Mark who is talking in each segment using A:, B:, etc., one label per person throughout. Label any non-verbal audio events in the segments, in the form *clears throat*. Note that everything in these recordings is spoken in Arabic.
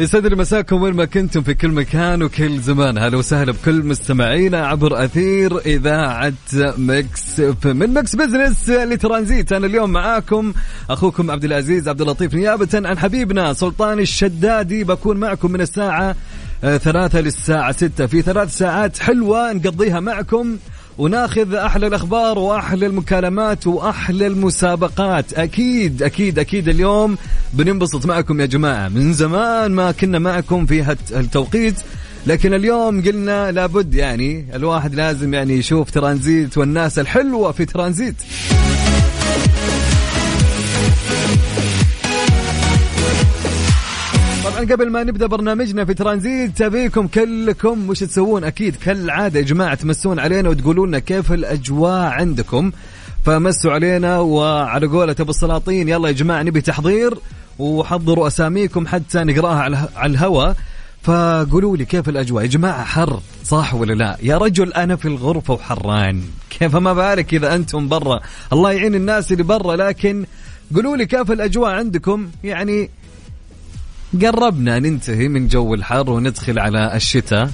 A: يسعد مساكم وين ما كنتم في كل مكان وكل زمان. هلا وسهلا بكل مستمعينا عبر أثير إذاعة Mix من Mix Business لترانزيت. أنا اليوم معاكم أخوكم عبد العزيز عبد اللطيف نيابة عن حبيبنا سلطان الشدادي. بكون معكم من الساعة آه، ثلاثة للساعة ستة. في ثلاث ساعات حلوة نقضيها معكم. وناخذ أحلى الأخبار وأحلى المكالمات وأحلى المسابقات. أكيد أكيد أكيد اليوم بننبسط معكم يا جماعة. من زمان ما كنا معكم في هالت- هالتوقيت لكن اليوم قلنا لابد يعني الواحد لازم يعني يشوف ترانزيت والناس الحلوة في ترانزيت. طبعا قبل ما نبدأ برنامجنا في ترانزيت تبيكم كلكم وش تسوون؟ أكيد كالعادة يا جماعة تمسون علينا وتقولون لنا كيف الأجواء عندكم. فمسوا علينا وعلى قولة أبو السلاطين. يلا يا جماعة نبي تحضير وحضروا أساميكم حتى نقرأها على الهواء. فقولوا لي كيف الأجواء؟ يا جماعة حر صح ولا لا؟ يا رجل أنا في الغرفة وحران. كيف ما بالك إذا أنتم برا؟ الله يعين الناس اللي برا لكن قولوا لي كيف الأجواء عندكم؟ يعني قربنا ننتهي من جو الحر وندخل على الشتاء.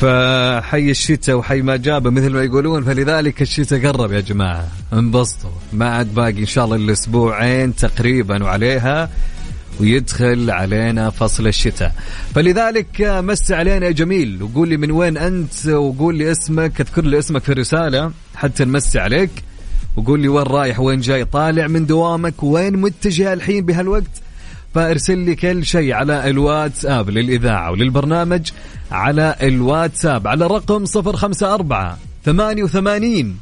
A: فحي الشتاء وحي ما جابه مثل ما يقولون فلذلك الشتاء قرب يا جماعة. انبسطوا. ما عاد باقي إن شاء الله إلا أسبوعين تقريبا وعليها ويدخل علينا فصل الشتاء. فلذلك مس علينا يا جميل وقول لي من وين أنت وقول لي اسمك اذكر لي اسمك في الرسالة حتى نمسي عليك. وقول لي وين رايح وين جاي طالع من دوامك وين متجه الحين بهالوقت؟ فارسل لي كل شيء على الواتساب للإذاعة وللبرنامج على الواتساب على رقم 054 88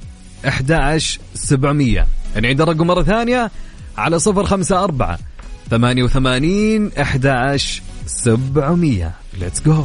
A: 11 700 نعيد الرقم مرة ثانية على 054 88 11 700 let's go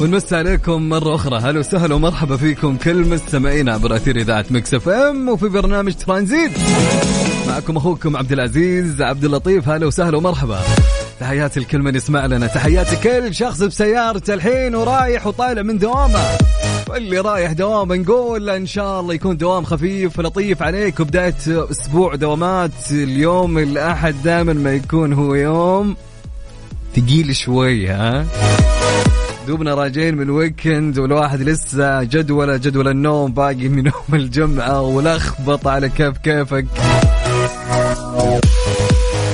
A: ونمسي عليكم مرة أخرى. هلا وسهلا ومرحبا فيكم كل مستمعينا عبر أثير إذاعة Mix FM وفي برنامج ترانزيت. معكم أخوكم عبد العزيز عبد اللطيف. هلا وسهلا ومرحبا. تحياتي لكل من يسمع لنا. تحياتي كل شخص بسيارته الحين ورايح وطالع من دوامه. واللي رايح دوام نقول إن شاء الله يكون دوام خفيف ولطيف عليك. وبداية أسبوع دوامات اليوم الأحد دائما ما يكون هو يوم ثقيل شوي ها؟ دوبنا راجعين من weekend والواحد لسه جدولة جدول النوم باقي من *laughs* يوم الجمعة ولخبط على كيف كيفك.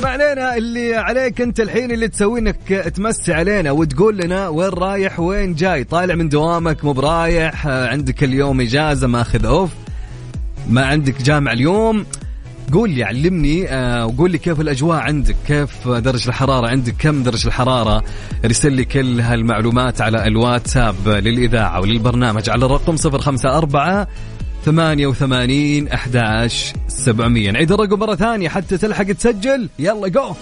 A: ما علينا اللي عليك أنت الحين اللي تسوي إنك تمسي علينا وتقول لنا وين رايح وين جاي؟ طالع من دوامك مو برايح عندك اليوم إجازة ماخذ off ما عندك جامعة اليوم. قول لي علمني آه وقول لي كيف الأجواء عندك كيف درجة الحرارة عندك كم درجة الحرارة ارسل لي كل هالمعلومات على الواتساب للإذاعة وللبرنامج على الرقم 054 88 11 700 نعيد الرقم مرة ثانية حتى تلحق تسجل. يلا جو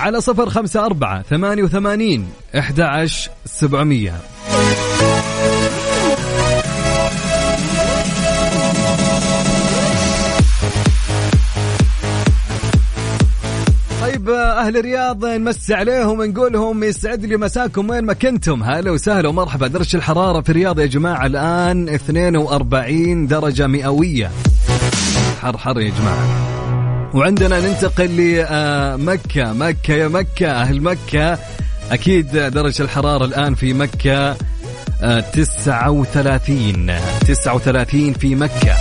A: على صفر خمسة أربعة ثمانية وثمانين أحد سبعمية. طيب أهل الرياض نمسي عليهم نقول لهم يسعد لي مساكم وين ما كنتم. هلا وسهلا ومرحبا. درجة الحرارة في الرياض يا جماعة الآن 42 درجة مئوية. حر حر يا جماعة. وعندنا ننتقل لمكة مكة يا مكة أهل مكة. أكيد درجة الحرارة الآن في مكة آه، تسعة وثلاثين. تسعة وثلاثين في مكة.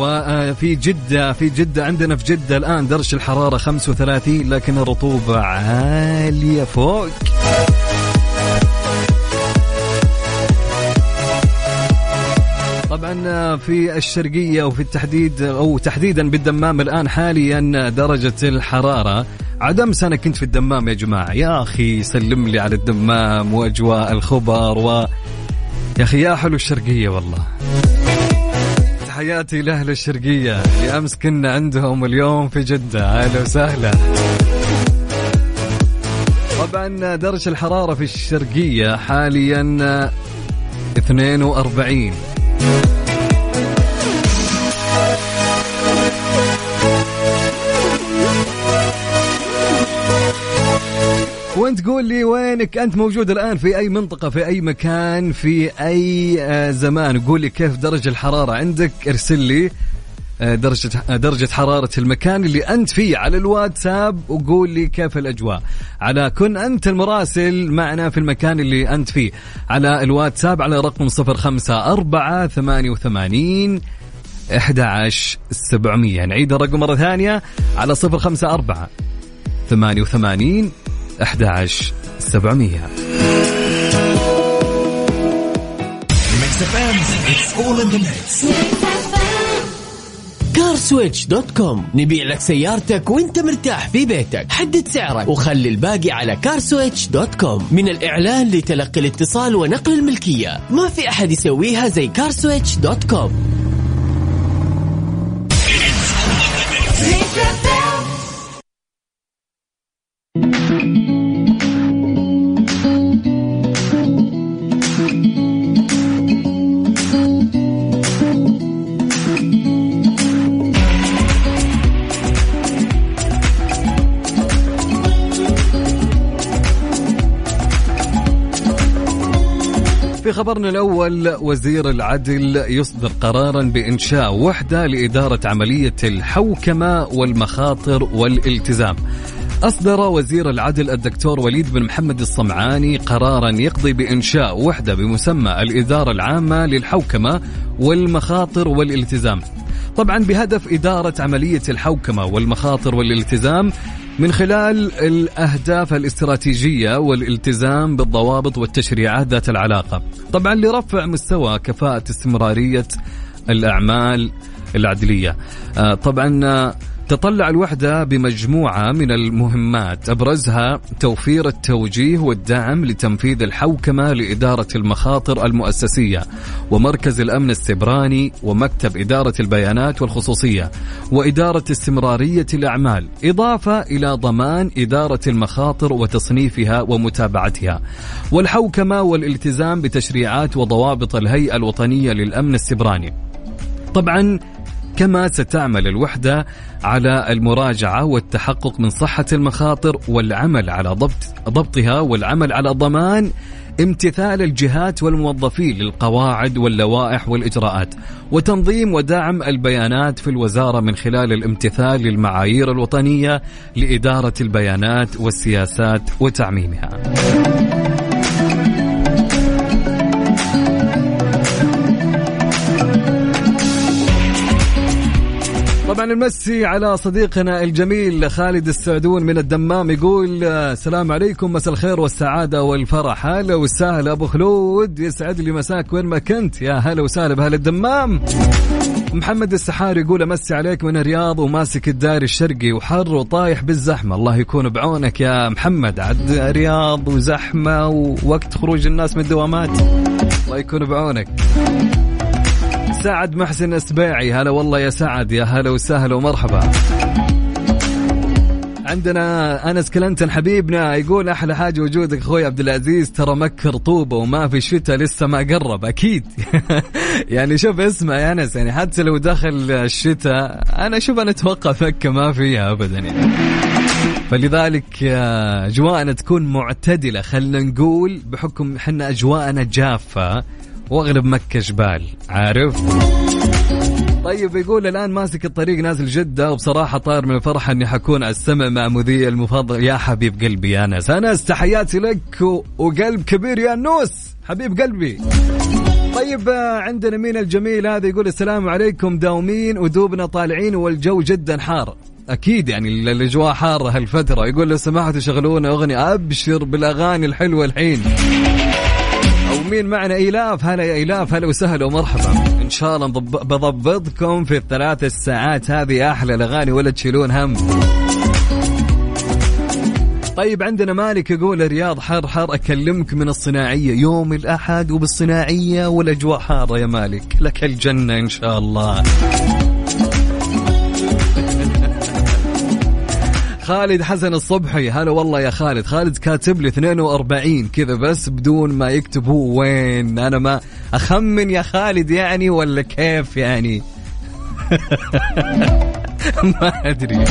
A: وفي جدة في جدة عندنا في جدة الآن درجة الحرارة 35 لكن الرطوبة عالية فوق. طبعا في الشرقية وفي التحديد أو تحديدا بالدمام الآن حاليا درجة الحرارة. عدم سنة كنت في الدمام يا جماعة. يا أخي سلم لي على الدمام وأجواء الخبر و يا أخي يا حلو الشرقية والله. تحياتي لأهل الشرقية. اللي أمس كنا عندهم اليوم في جدة. أهلا وسهلا. طبعا درجة الحرارة في الشرقية حاليا 42 وانت قول لي وينك أنت موجود الآن في أي منطقة في أي مكان في أي آه، زمان؟ قول لي كيف درجة الحرارة عندك؟ ارسل لي آه، درجة آه، درجة حرارة المكان اللي أنت فيه على الواتساب وقول لي كيف الأجواء. على كن أنت المراسل معنا في المكان اللي أنت فيه. على الواتساب على رقم صفر خمسة أربعة ثمانية وثمانين 11 700 نعيد الرقم مرة ثانية على صفر خمسة أربعة ثمانية وثمانين 11 700
B: CarSwitch dot com نبيع لك سيارتك وانت مرتاح في بيتك. حدد سعرك وخلي الباقي على CarSwitch dot com من الإعلان لتلقي الاتصال ونقل الملكية. ما في أحد يسويها زي CarSwitch dot
A: com خبرنا الأول وزير العدل يصدر قرارا بإنشاء وحدة لإدارة عملية الحوكمة والمخاطر والالتزام. أصدر وزير العدل الدكتور وليد بن محمد الصمعاني قرارا يقضي بإنشاء وحدة بمسمى الإدارة العامة للحوكمة والمخاطر والالتزام. طبعا بهدف إدارة عملية الحوكمة والمخاطر والالتزام من خلال الأهداف الاستراتيجية والالتزام بالضوابط والتشريعات ذات العلاقة. طبعا لرفع مستوى كفاءة استمرارية الأعمال العدلية. آه، طبعا تطلع الوحدة بمجموعة من المهمات. أبرزها توفير التوجيه والدعم لتنفيذ الحوكمة لإدارة المخاطر المؤسسية ومركز الأمن السبراني ومكتب إدارة البيانات والخصوصية وإدارة استمرارية الأعمال. إضافة إلى ضمان إدارة المخاطر وتصنيفها ومتابعتها. والحوكمة والالتزام بتشريعات وضوابط الهيئة الوطنية للأمن السبراني. طبعا كما ستعمل الوحدة على المراجعة والتحقق من صحة المخاطر والعمل على ضبط ضبطها والعمل على ضمان امتثال الجهات والموظفين للقواعد واللوائح والإجراءات وتنظيم ودعم البيانات في الوزارة من خلال الامتثال للمعايير الوطنية لإدارة البيانات والسياسات وتعميمها. طبعا نمسي على صديقنا الجميل خالد السعدون من الدمام يقول آه، السلام عليكم مساء الخير والسعادة والفرح. هلا وسهلا أبو خلود يسعد لي مساك وين ما كنت. يا هلا وسهلا بأهل الدمام. محمد السحار يقول أمسي عليك من الرياض وماسك الدائري الشرقي وحر وطايح بالزحمة. الله يكون بعونك يا محمد. عد رياض وزحمة ووقت خروج الناس من الدوامات. الله يكون بعونك. سعد محسن السبيعي هلا والله يا سعد يا هلا وسهلا ومرحبا. عندنا أنس كلنتن حبيبنا يقول أحلى حاجة وجودك أخوي عبد العزيز ترى مكه رطوبه وما في شتاء لسه ما قرب أكيد. *laughs* يعني شوف اسمع يا أنس يعني حتى لو دخل الشتاء أنا شوف أنا أتوقع مكة ما فيها ابدا يعني. فلذلك أجواءنا تكون معتدلة خلينا نقول بحكم إحنا أجواءنا جافة. واغلب مكة جبال عارف؟ طيب يقول الآن ماسك الطريق نازل جدة وبصراحة طاير من الفرحة إني حكون على السمع مع مذيع المفضل. يا حبيب قلبي يا انس انس تحياتي لك. وقلب كبير يا نوس. حبيب قلبي. طيب آه، عندنا مين الجميل هذا؟ يقول السلام عليكم داومين ودوبنا طالعين والجو جدا حار. أكيد يعني ال- الأجواء حارة هالفترة. يقول لو سمحتوا شغلونا أغنية. أبشر بالأغاني الحلوة الحين. مين معنا؟ إيلاف. هلا يا إيلاف هلا وسهلا ومرحبا. إن شاء الله بضبطكم في الثلاث الساعات هذه أحلى الأغاني ولا تشيلون هم. طيب عندنا مالك يقول رياض حر حر أكلمك من الصناعية. يوم الأحد وبالصناعية والأجواء حارة يا مالك. لك الجنة إن شاء الله. خالد حسن الصبحي. هلا والله يا خالد. خالد كاتب لي 42 كذا بس بدون ما يكتب هو وين. أنا ما أخمن يا خالد يعني ولا كيف يعني؟ *laughs* ما أدري.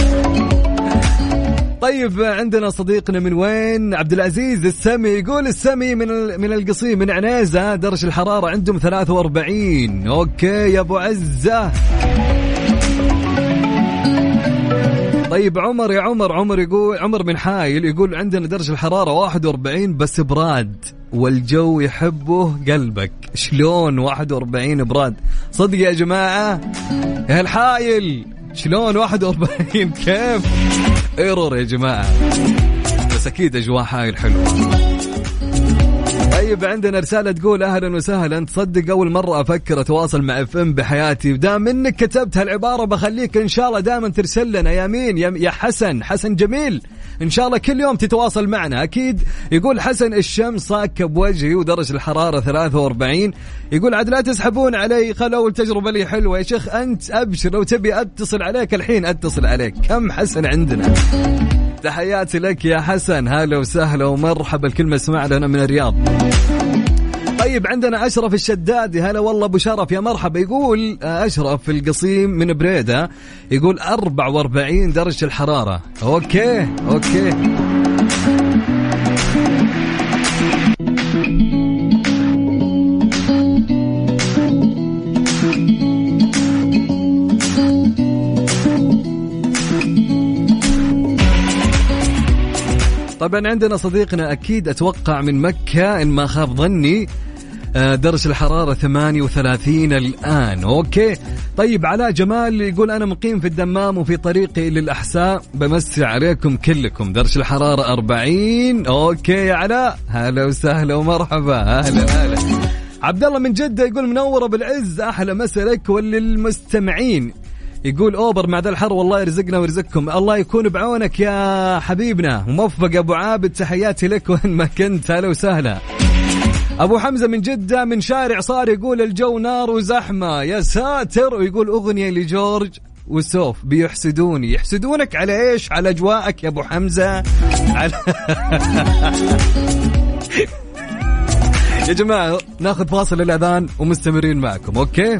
A: طيب عندنا صديقنا من وين؟ عبد العزيز السمي. يقول السمي من من القصيم من عنيزة درجه الحرارة عندهم 43 أوكي يا أبو عزة. *laughs* طيب عمر يا عمر عمر يقول عمر من حايل يقول عندنا درجة الحرارة 41 بس براد والجو يحبه قلبك. شلون 41 براد؟ صدق يا جماعة؟ يا الحايل شلون 41 *laughs* كيف؟ error يا جماعة. بس أكيد أجواء حايل حلوة. طيب عندنا رسالة تقول أهلا وسهلا. تصدق أول مرة أفكر أتواصل مع FM بحياتي. ودام إنك كتبت هالعبارة بخليك إن شاء الله دائما ترسل لنا. يا مين؟ يا, حسن. حسن جميل. إن شاء الله كل يوم تتواصل معنا. أكيد يقول حسن الشمس صاكة بوجهي ودرجة الحرارة 43 يقول عاد لا تسحبون علي. خل أول تجربة لي حلوة. يا شيخ أنت أبشر. لو تبي أتصل عليك الحين أتصل عليك. كم حسن عندنا؟ تحياتي لك يا حسن. هلا وسهلا ومرحبا. لكل من يسمع لنا من الرياض. طيب عندنا أشرف الشدادي. هلا والله أبو شرف. يا مرحبا. يقول آه، أشرف القصيم من بريدة يقول 44 درجة الحرارة. أوكي أوكي. طبعا عندنا صديقنا أكيد أتوقع من مكة إن ما خاب ظني آه، درجة الحرارة 38 الآن. okay. طيب علاء جمال يقول أنا مقيم في الدمام وفي طريقي للأحساء. بمسي عليكم كلكم. درجة الحرارة 40 okay يا علاء. هلا وسهلا ومرحبا. أهلا أهلا. عبد الله من جدة يقول منورة بالعز. أحلى مسا لك وللمستمعين. يقول Uber مع ذا الحر والله يرزقنا ويرزقكم. الله يكون بعونك يا حبيبنا. موفق أبو عابد تحياتي لك *laughs* وين ما كنت. هلا وسهلا. أبو حمزة من جدة من شارع صاري يقول الجو نار وزحمة. يا ساتر. ويقول أغنية لجورج وسوف بيحسدوني. يحسدونك على إيش؟ على أجواءك يا أبو حمزة. على *laughs* يا جماعة ناخذ فاصل الأذان ومستمرين معكم. okay؟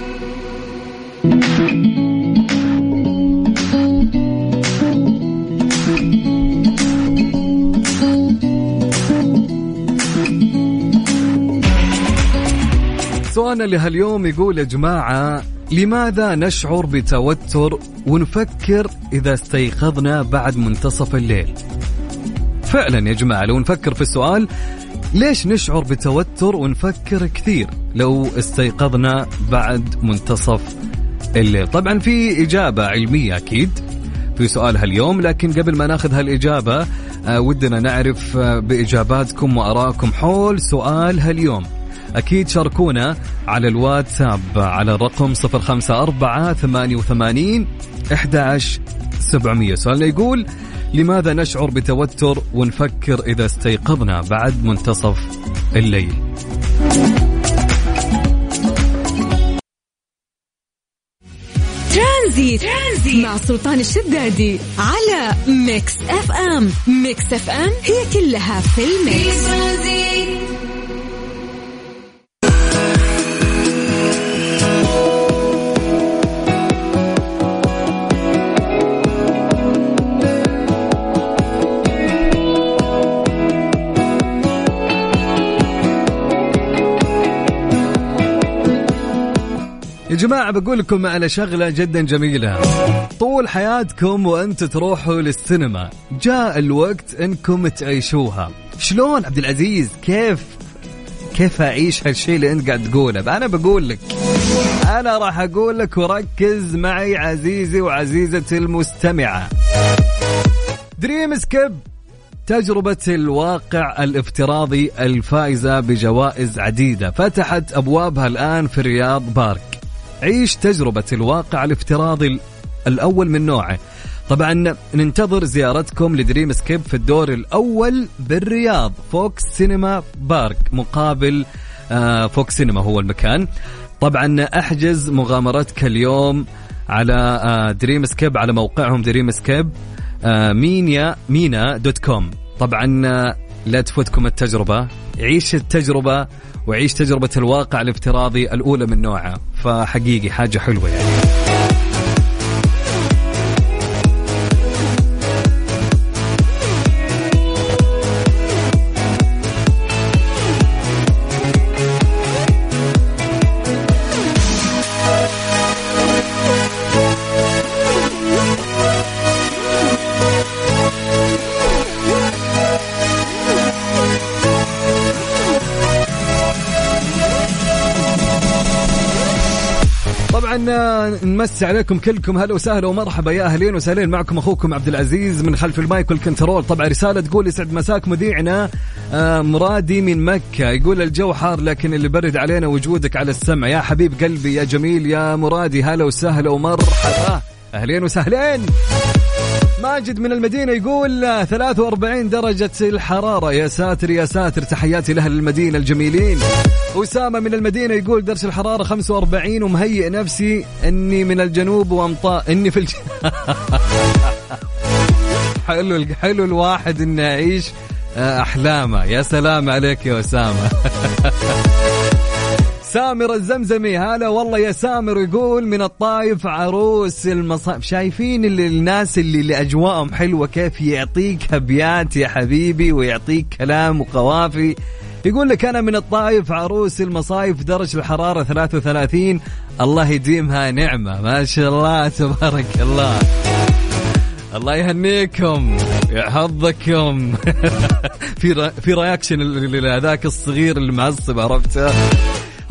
A: سؤالنا لهاليوم يقول يا جماعة لماذا نشعر بتوتر ونفكر إذا استيقظنا بعد منتصف الليل؟ فعلا يا جماعة لو نفكر في السؤال ليش نشعر بتوتر ونفكر كثير لو استيقظنا بعد منتصف الليل؟ طبعا في إجابة علمية أكيد في سؤال هاليوم لكن قبل ما ناخذ هالإجابة آه ودنا نعرف آه بإجاباتكم وأراءكم حول سؤال هاليوم. أكيد شاركونا على الواتساب على الرقم 054 88 11 700 سؤالنا يقول لماذا نشعر بتوتر ونفكر إذا استيقظنا بعد منتصف الليل؟
C: ترانزيت, ترانزيت. مع سلطان الشدادي على Mix FM. Mix FM هي كلها في
D: ال
A: Mix. جماعة بقول لكم على شغلة جدا جميلة. طول حياتكم وأنتم تروحوا للسينما جاء الوقت إنكم تعيشوها. شلون عبد العزيز؟ كيف؟ كيف أعيش هالشيء اللي أنت قاعد تقوله؟ أنا بقول لك أنا راح أقول لك وركز معي عزيزي وعزيزتي المستمعة. Dreamscape تجربة الواقع الافتراضي الفائزة بجوائز عديدة. فتحت أبوابها الآن في الرياض Park. عيش تجربة الواقع الافتراضي ال- الأول من نوعه. طبعا ننتظر زيارتكم ل Dreamscape في الدور الأول بالرياض VOX سينما Park مقابل آه، VOX سينما هو المكان. طبعا أحجز مغامرتك اليوم على آه، Dreamscape على موقعهم Dreamscape آه، مينيا MENA dot com. طبعا لا تفوتكم التجربة. عيش التجربة وعيش تجربة الواقع الافتراضي الأولى من نوعها فحقيقي حاجة حلوة يعني. آه، نمسي عليكم كلكم هلا وسهلا ومرحبا. يا أهلين وسهلين معكم أخوكم عبد العزيز من خلف ال mic وال control. طبعا رسالة تقول يسعد مساك مذيعنا آه، مرادي من مكة. يقول الجو حار لكن اللي برد علينا وجودك على السمع. يا حبيب قلبي يا جميل يا مرادي هلا وسهلا ومرحبا. أهلين وسهلين. ماجد من المدينة يقول آه، 43 درجة الحرارة. يا ساتر يا ساتر تحياتي لأهل المدينة الجميلين. أسامة من المدينة يقول درجة الحرارة 45 ومهيئ نفسي أني من الجنوب وأمطار إني في الج... *laughs* حلو حلو الواحد إنه يعيش آه، أحلامه. يا سلام عليك يا أسامة. *laughs* سامر الزمزمي. هلا والله يا سامر يقول من الطايف عروس المصائب شايفين اللي الناس اللي, اللي اجواءهم حلوة كيف يعطيك ابيات يا حبيبي ويعطيك كلام وقوافي. يقول لك أنا من الطايف عروس المصايف درجة الحرارة 33 الله يديمها نعمة. ما شاء الله تبارك الله. الله يهنيكم يحفظكم *laughs* في في reaction لهذاك الصغير المعصب عرفته؟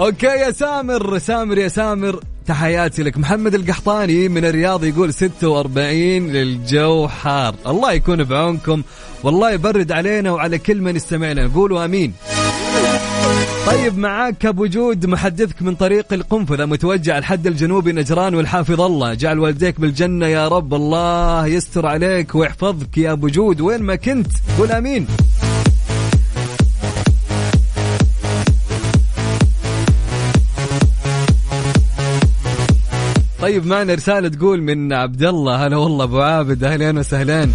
A: okay يا سامر سامر يا سامر. تحياتي لك. محمد القحطاني من الرياض يقول 46 الجو حار. الله يكون بعونكم. والله يبرد علينا وعلى كل من يستمع لنا قولوا آمين. طيب معاك أبو جود محدثك من طريق القنفذة متوجه الحد الجنوبي نجران والحافظ الله. جعل والديك بالجنة يا رب. الله يستر عليك ويحفظك يا أبو جود. وين ما كنت قول آمين. طيب معنا رسالة تقول من عبد الله. هلا والله أبو عابد. أهلين وسهلين.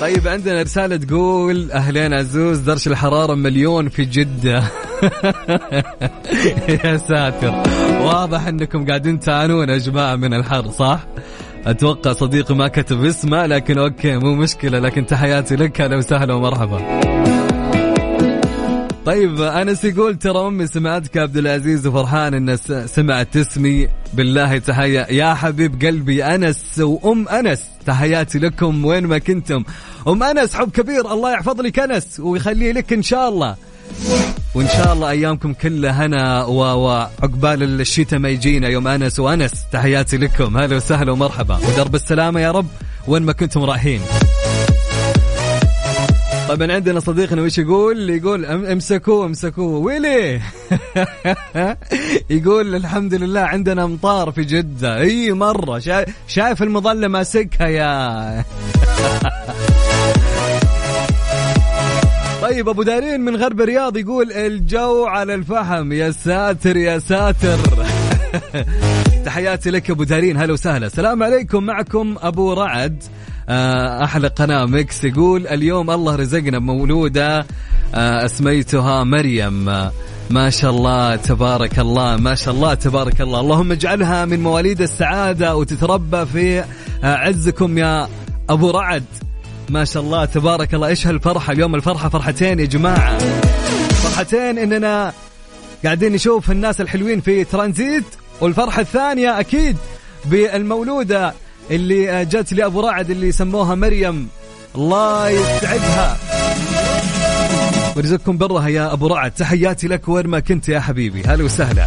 A: طيب عندنا رسالة تقول أهلين عزوز درجة الحرارة مليون في جدة. *laughs* يا ساتر. واضح أنكم قاعدين تعانون يا جماعة من الحر صح؟ أتوقع صديقي ما كتب اسمه لكن أوكي مو مشكلة لكن تحياتي لك أهلا وسهلا ومرحبا. طيب أنس يقول ترى أمي سمعتك عبد العزيز وفرحان إن سمعت اسمي. بالله تحية. يا حبيب قلبي أنس وأم أنس تحياتي لكم وين ما كنتم. أم أنس حب كبير الله يحفظ لك أنس ويخليه لك إن شاء الله. وإن شاء الله أيامكم كلها هنا وعقبال الشتاء ما يجينا. يوم أنس وأنس تحياتي لكم. هلا وسهلا ومرحبا. ودرب السلامة يا رب وين ما كنتم رايحين. طبعا عندنا صديقنا وش يقول؟ يقول امسكوه امسكوه. ويلي؟ *laughs* يقول الحمد لله عندنا أمطار في جدة. أي مرة. شا- شايف المظلة ماسكها يا. *laughs* طيب أبو دارين من غرب الرياض يقول الجو على الفحم. يا ساتر يا ساتر. *laughs* تحياتي لك أبو دارين. هلا وسهلا. السلام عليكم. معكم أبو رعد. أحلى قناه ميكس يقول اليوم الله رزقنا بمولودة آه، أسميتها مريم. آه، ما شاء الله تبارك الله ما شاء الله تبارك الله. اللهم اجعلها من مواليد السعادة وتتربى في آه، عزكم يا أبو رعد. ما شاء الله تبارك الله. إيش هالفرحة؟ اليوم الفرحة فرحتين يا جماعة. فرحتين إننا قاعدين نشوف الناس الحلوين في ترانزيت والفرحة الثانية أكيد بالمولودة. اللي جت لابو رعد اللي سموها مريم. الله يسعدها. ويرزقكم برها يا أبو رعد. تحياتي لك وين ما كنت يا حبيبي. هلا وسهلا.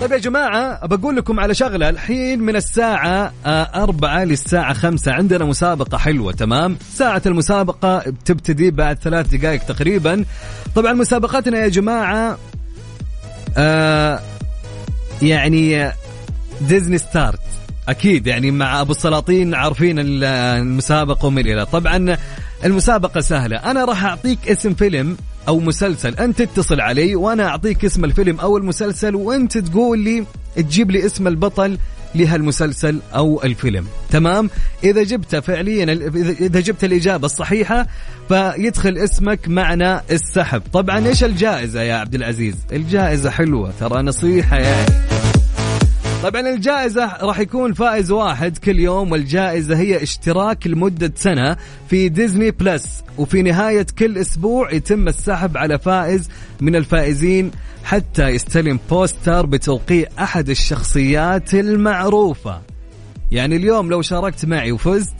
A: طيب يا جماعة بقول لكم على شغلة. الحين من الساعة آه، أربعة للساعة خمسة. عندنا مسابقة حلوة تمام؟ ساعة المسابقة بتبتدي بعد ثلاث دقائق تقريبا. طبعا مسابقتنا يا جماعة آه يعني ديزني ستارت أكيد يعني مع أبو السلاطين عارفين ال- المسابقة ومن إلى طبعا المسابقة سهلة. أنا راح أعطيك اسم فيلم أو مسلسل أنت تتصل علي وأنا أعطيك اسم الفيلم أو المسلسل وأنت تقول لي تجيب لي اسم البطل لهالمسلسل أو الفيلم. تمام؟ إذا جبت فعليا إذا جبت الإجابة الصحيحة فيدخل اسمك معنا السحب. طبعا إيش الجائزة يا عبد العزيز؟ الجائزة حلوة ترى نصيحة يعني. طبعا الجائزة راح يكون فائز واحد كل يوم والجائزة هي اشتراك لمدة سنة في Disney Plus. وفي نهاية كل أسبوع يتم السحب على فائز من الفائزين حتى يستلم بوستر بتوقيع أحد الشخصيات المعروفة. يعني اليوم لو شاركت معي وفزت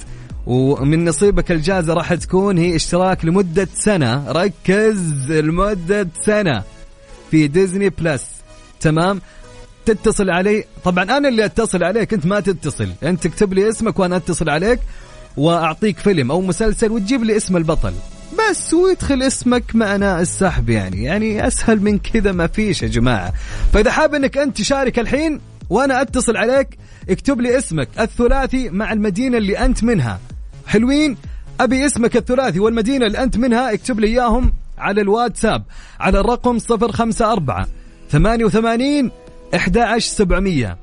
A: ومن نصيبك الجائزة راح تكون هي اشتراك لمدة سنة. ركز لمدة سنة في Disney Plus. تمام؟ تتصل علي. طبعا أنا اللي أتصل عليك أنت ما تتصل. أنت تكتب لي اسمك وأنا أتصل عليك وأعطيك فيلم أو مسلسل وتجيب لي اسم البطل. بس ويدخل اسمك معنا السحب يعني. يعني أسهل من كذا ما فيش يا جماعة. فإذا حاب إنك أنت تشارك الحين وأنا أتصل عليك اكتب لي اسمك الثلاثي مع المدينة اللي أنت منها. حلوين؟ أبي اسمك الثلاثي والمدينة اللي أنت منها اكتب لي إياهم على الواتساب على الرقم 054 88 11700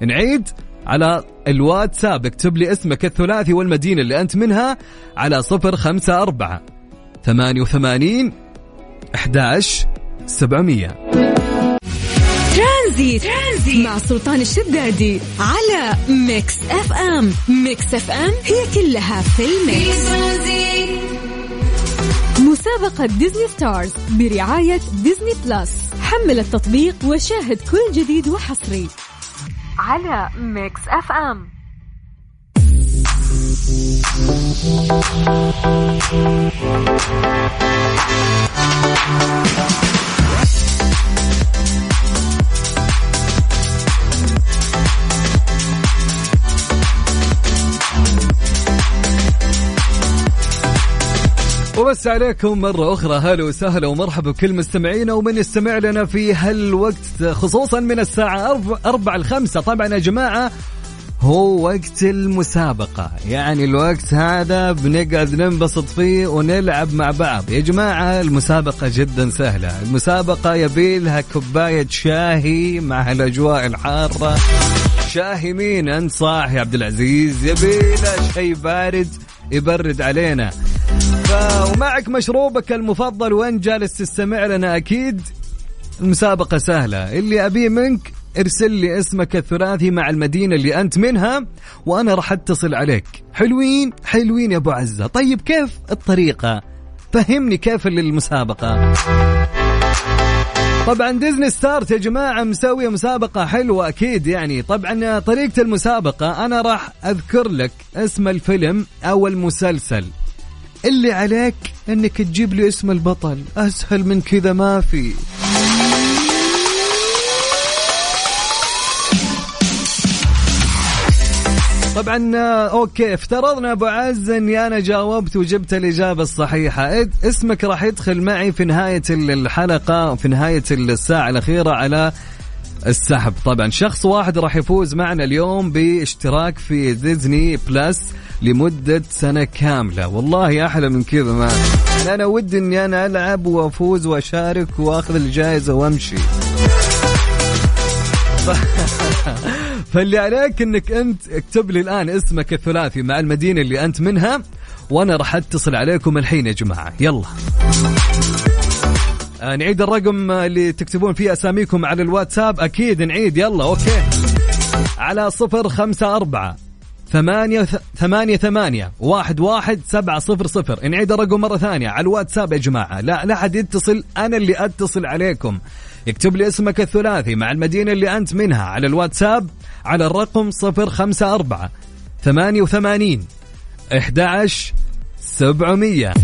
A: نعيد على الواتساب اكتب لي اسمك الثلاثي والمدينة اللي أنت منها على صفر خمسة أربعة ثمانية وثمانين أحداش سبعمية.
C: ترانزيت. ترانزيت مع سلطان الشدادي على Mix FM. Mix FM هي كلها في ال
D: mix.
C: مسابقة Disney Stars برعاية Disney Plus. حمل التطبيق وشاهد كل جديد وحصري. على ميكس اف ام.
A: وبس عليكم مرة أخرى هلا وسهلا ومرحبا بكل مستمعينا ومن يستمع لنا في هالوقت خصوصا من الساعة أربع- أربع الخمسة طبعا يا جماعة هو وقت المسابقة. يعني الوقت هذا بنقعد ننبسط فيه ونلعب مع بعض. يا جماعة المسابقة جدا سهلة. المسابقة يبيلها كوباية شاهي مع الأجواء الحارة. شاهي مين أنت صاح يا عبد العزيز. يبيله شيء بارد يبرد علينا. ف- ومعك مشروبك المفضل وين جالس تستمع لنا؟ أكيد المسابقة سهلة. اللي أبيه منك ارسل لي اسمك الثلاثي مع المدينة اللي أنت منها وأنا راح أتصل عليك. حلوين حلوين يا أبو عزة. طيب كيف الطريقة؟ فهمني كيف المسابقة طبعا Disney Stars يا جماعة مسوية مسابقة حلوة أكيد يعني. طبعا طريقة المسابقة أنا راح أذكر لك اسم الفيلم أو المسلسل. اللي عليك إنك تجيب لي اسم البطل أسهل من كذا ما في. *laughs* طبعا آه، okay افترضنا أبو عز أني أنا جاوبت وجبت الإجابة الصحيحة. اسمك راح يدخل معي في نهاية ال- الحلقة في نهاية الساعة الأخيرة على السحب. طبعا شخص واحد راح يفوز معنا اليوم باشتراك في Disney Plus لمدة سنة كاملة. والله أحلى من كذا ما أنا ودي أني أنا ألعب وأفوز وأشارك وأخذ الجائزة وأمشي. *laughs* فاللي عليك إنك أنت اكتب لي الآن اسمك الثلاثي مع المدينة اللي أنت منها وأنا راح أتصل عليكم الحين يا جماعة. يلا. آه، نعيد الرقم اللي تكتبون فيه أساميكم على الواتساب. أكيد نعيد. يلا أوكي. على صفر خمسة أربعة ثمانية ثمانية ثمانية واحد واحد سبعة صفر صفر. نعيد الرقم مرة ثانية على الواتساب يا جماعة. لا لا حد يتصل. أنا اللي أتصل عليكم. اكتب لي اسمك الثلاثي مع المدينة اللي أنت منها على الواتساب على الرقم 054 88 11 700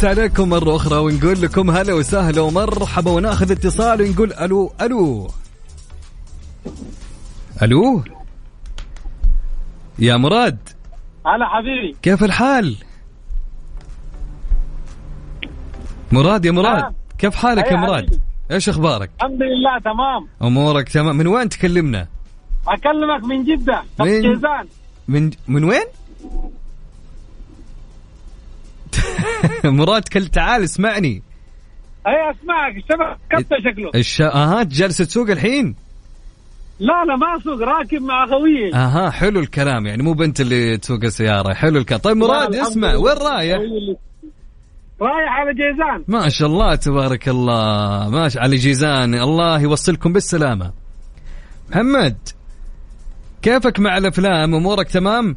A: نمسي عليكم مرة أخرى ونقول لكم هلا وسهلا ومرحبا ونأخذ اتصال ونقول ألو ألو ألو يا مراد
E: هلا حبيبي
A: كيف الحال؟ مراد يا مراد
E: نعم.
A: كيف حالك يا
E: أيوة
A: مراد؟ إيش أخبارك؟
E: الحمد لله تمام
A: أمورك تمام من وين تكلمنا؟
E: أكلمك من جدة
A: من
E: جيزان
A: من من وين؟ *laughs* مراد كل تعال اسمعني.
E: أي أسمعك الشبك كبته شكله.
A: الش... أها جالس تسوق الحين؟
E: لا لا ما اسوق راكب مع خويي
A: أها حلو الكلام يعني مو بنت اللي تسوق السيارة حلو الكلام. طيب مراد اسمع. وين رايح؟
E: رايح على جيزان.
A: ما شاء الله تبارك الله. ماشي على جيزان. الله يوصلكم بالسلامة. محمد كيفك مع الأفلام؟ أمورك تمام؟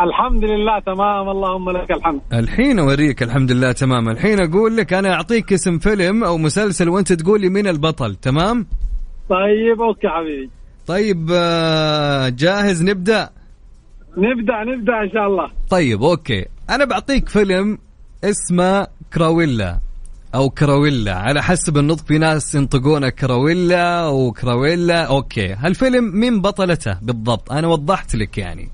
E: الحمد لله تمام اللهم لك الحمد.
A: الحين أوريك الحمد لله تمام. الحين أقول لك أنا أعطيك اسم فيلم أو مسلسل وأنت تقول لي مين البطل تمام؟
E: طيب okay حبيبي.
A: طيب آه، جاهز نبدأ؟
E: نبدأ نبدأ إن شاء الله.
A: طيب okay. أنا بعطيك فيلم اسمه Cruella أو كراويلا على حسب النطق في ناس ينطقونه كراويلا وكراويلا أوكي. هالفيلم مين بطلته بالضبط أنا وضحت لك يعني.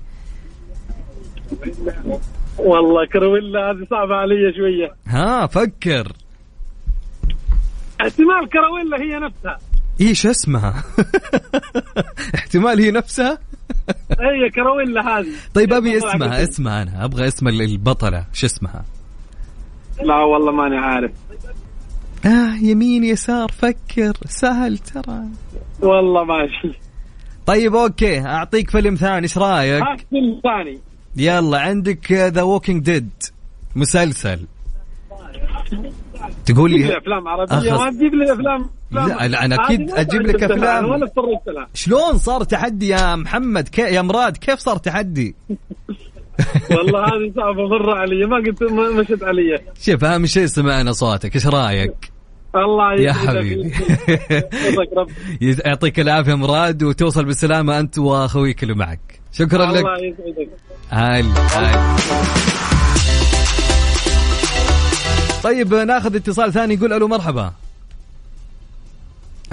E: والله كرويلا هذه صعبة علي شوية.
A: ها فكر.
E: احتمال كرويلا هي نفسها.
A: إيش اسمها؟ *laughs* احتمال هي نفسها؟
E: هي كرويلا هذه.
A: طيب
E: أبي
A: اسمها اسمها أنا أبغى اسم البطلة شو اسمها؟
E: لا والله ماني عارف.
A: آه يمين يسار فكر سهل ترى.
E: والله ماشي.
A: طيب okay أعطيك فيلم ثاني إيش
E: رأيك؟ فيلم ثاني.
A: يلا عندك The Walking Dead مسلسل. تقول
E: لي افلام
A: عربية.
E: ما تجيب لي أفلام.
A: لا، لا،
E: هذه ما
A: أجيب لك أفلام.
E: ولا لها
A: شلون صار تحدي يا محمد؟ كي يا مراد كيف صار تحدي؟ *laughs*
E: والله هذه صعبة مره علي. ما قلت ما مشت علي.
A: شوف أهم شيء سمعنا صوتك. إيش رأيك؟
E: الله
A: يا. حبيبي. *laughs* يعطيك العافية مراد وتوصل بالسلامة أنت وأخويك اللي معك. شكرا لك.
E: الله يسعدك.
A: هاي هاي. طيب ناخذ اتصال ثاني يقول ألو مرحبا.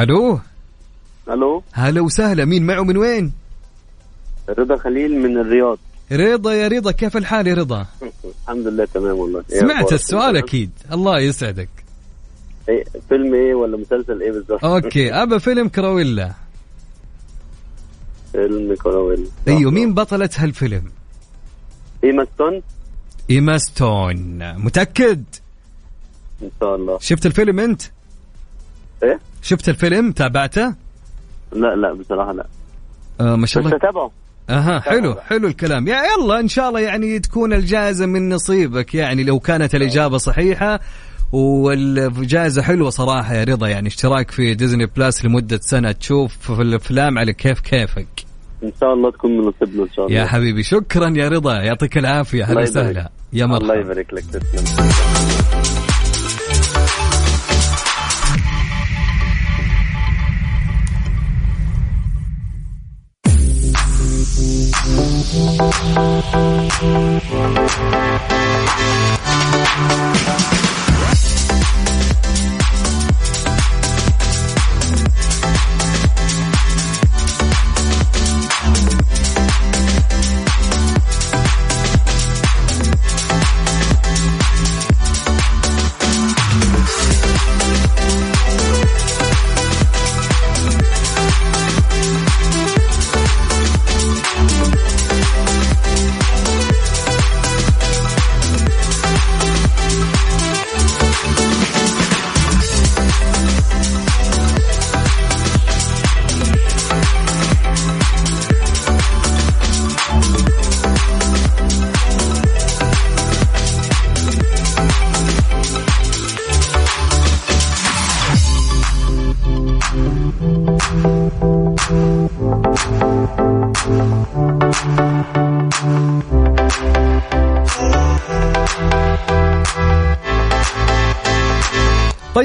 A: ألو؟
F: ألو.
A: هلا وسهلا مين معه من وين؟
F: رضا خليل من الرياض.
A: رضا يا رضا كيف الحال يا رضا؟
F: الحمد لله تمام والله.
A: سمعت؟ السؤال أكيد. الله يسعدك.
F: إيه فيلم إيه ولا مسلسل إيه بالظبط؟
A: أوكي ابى فيلم كراويلا.
F: فيلم كراويل
A: أيوه مين بطلة هالفيلم
F: Emma Stone.
A: Emma Stone. متأكد؟
F: إن شاء الله.
A: شفت الفيلم أنت؟
F: إيه؟
A: شفت الفيلم؟ تابعته؟
F: لا لا بصراحة لا.
A: آه ما شاء
F: بس
A: الله.
F: تتابعه
A: أها حلو حلو الكلام. يا يلا إن شاء الله يعني تكون الجائزة من نصيبك. يعني لو كانت الإجابة صحيحة والجائزة حلوة صراحة يا رضا يعني اشتراك في ديزني بلاس لمدة سنة. تشوف في الأفلام على كيف كيفك.
F: إن شاء الله تكون من نصيبنا إن شاء الله.
A: يا حبيبي شكرا يا رضا. يعطيك العافية.
F: الله
A: هلا. وسهلا. يا
F: الله
A: مرحبا
F: يبارك لك تسلم.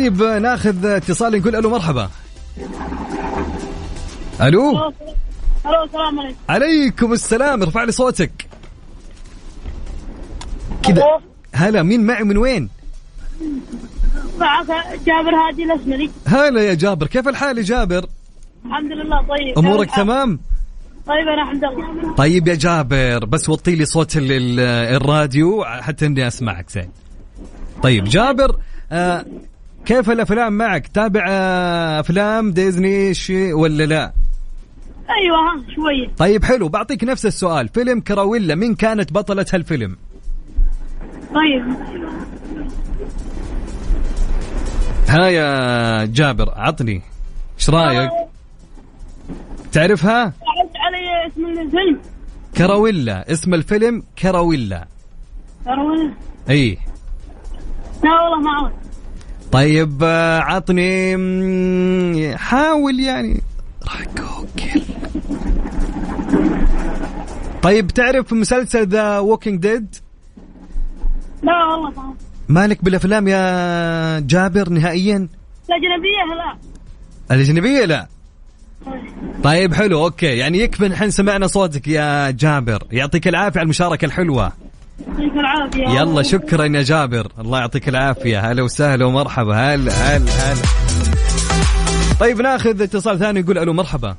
A: طيب ناخذ اتصال نقول ألو مرحبا. ألو؟
G: ألو السلام عليكم.
A: عليكم السلام ارفع لي صوتك. كذا. هلا مين معي من وين؟
G: معك جابر هادي الأسمري.
A: هلا يا جابر كيف الحال يا جابر؟
G: الحمد لله طيب. أمورك؟
A: تمام؟
G: طيب أنا الحمد لله.
A: طيب يا جابر بس وطي لي صوت ال- ال- الراديو حتى إني أسمعك زين. طيب جابر آه كيف الأفلام معك؟ تابع آه أفلام ديزني شيء ولا لا؟
G: أيوه شوية
A: طيب حلو. بعطيك نفس السؤال. فيلم كراويلا مين كانت بطلة هالفيلم؟
G: طيب.
A: ها يا جابر عطني. إيش رأيك؟ تعرفها؟
G: عد علي اسم الفيلم.
A: كراويلا. اسم الفيلم كراويلا.
G: ترى
A: إي.
G: لا والله ما اعرف
A: طيب آه، عطني حاول يعني. راح جوجل طيب تعرف مسلسل The Walking Dead
G: لا والله ما
A: مالك بالأفلام يا جابر نهائيا؟
G: الأجنبية لا.
A: الأجنبية لا. طيب. حلو okay. يعني يكفي الحين سمعنا صوتك يا جابر. يعطيك العافية على
G: المشاركة الحلوة.
A: يلا شكرا يا جابر. الله يعطيك العافية. هلا وسهلا ومرحبا. هلا هلا هلا. طيب ناخذ اتصال ثاني يقول ألو مرحبا.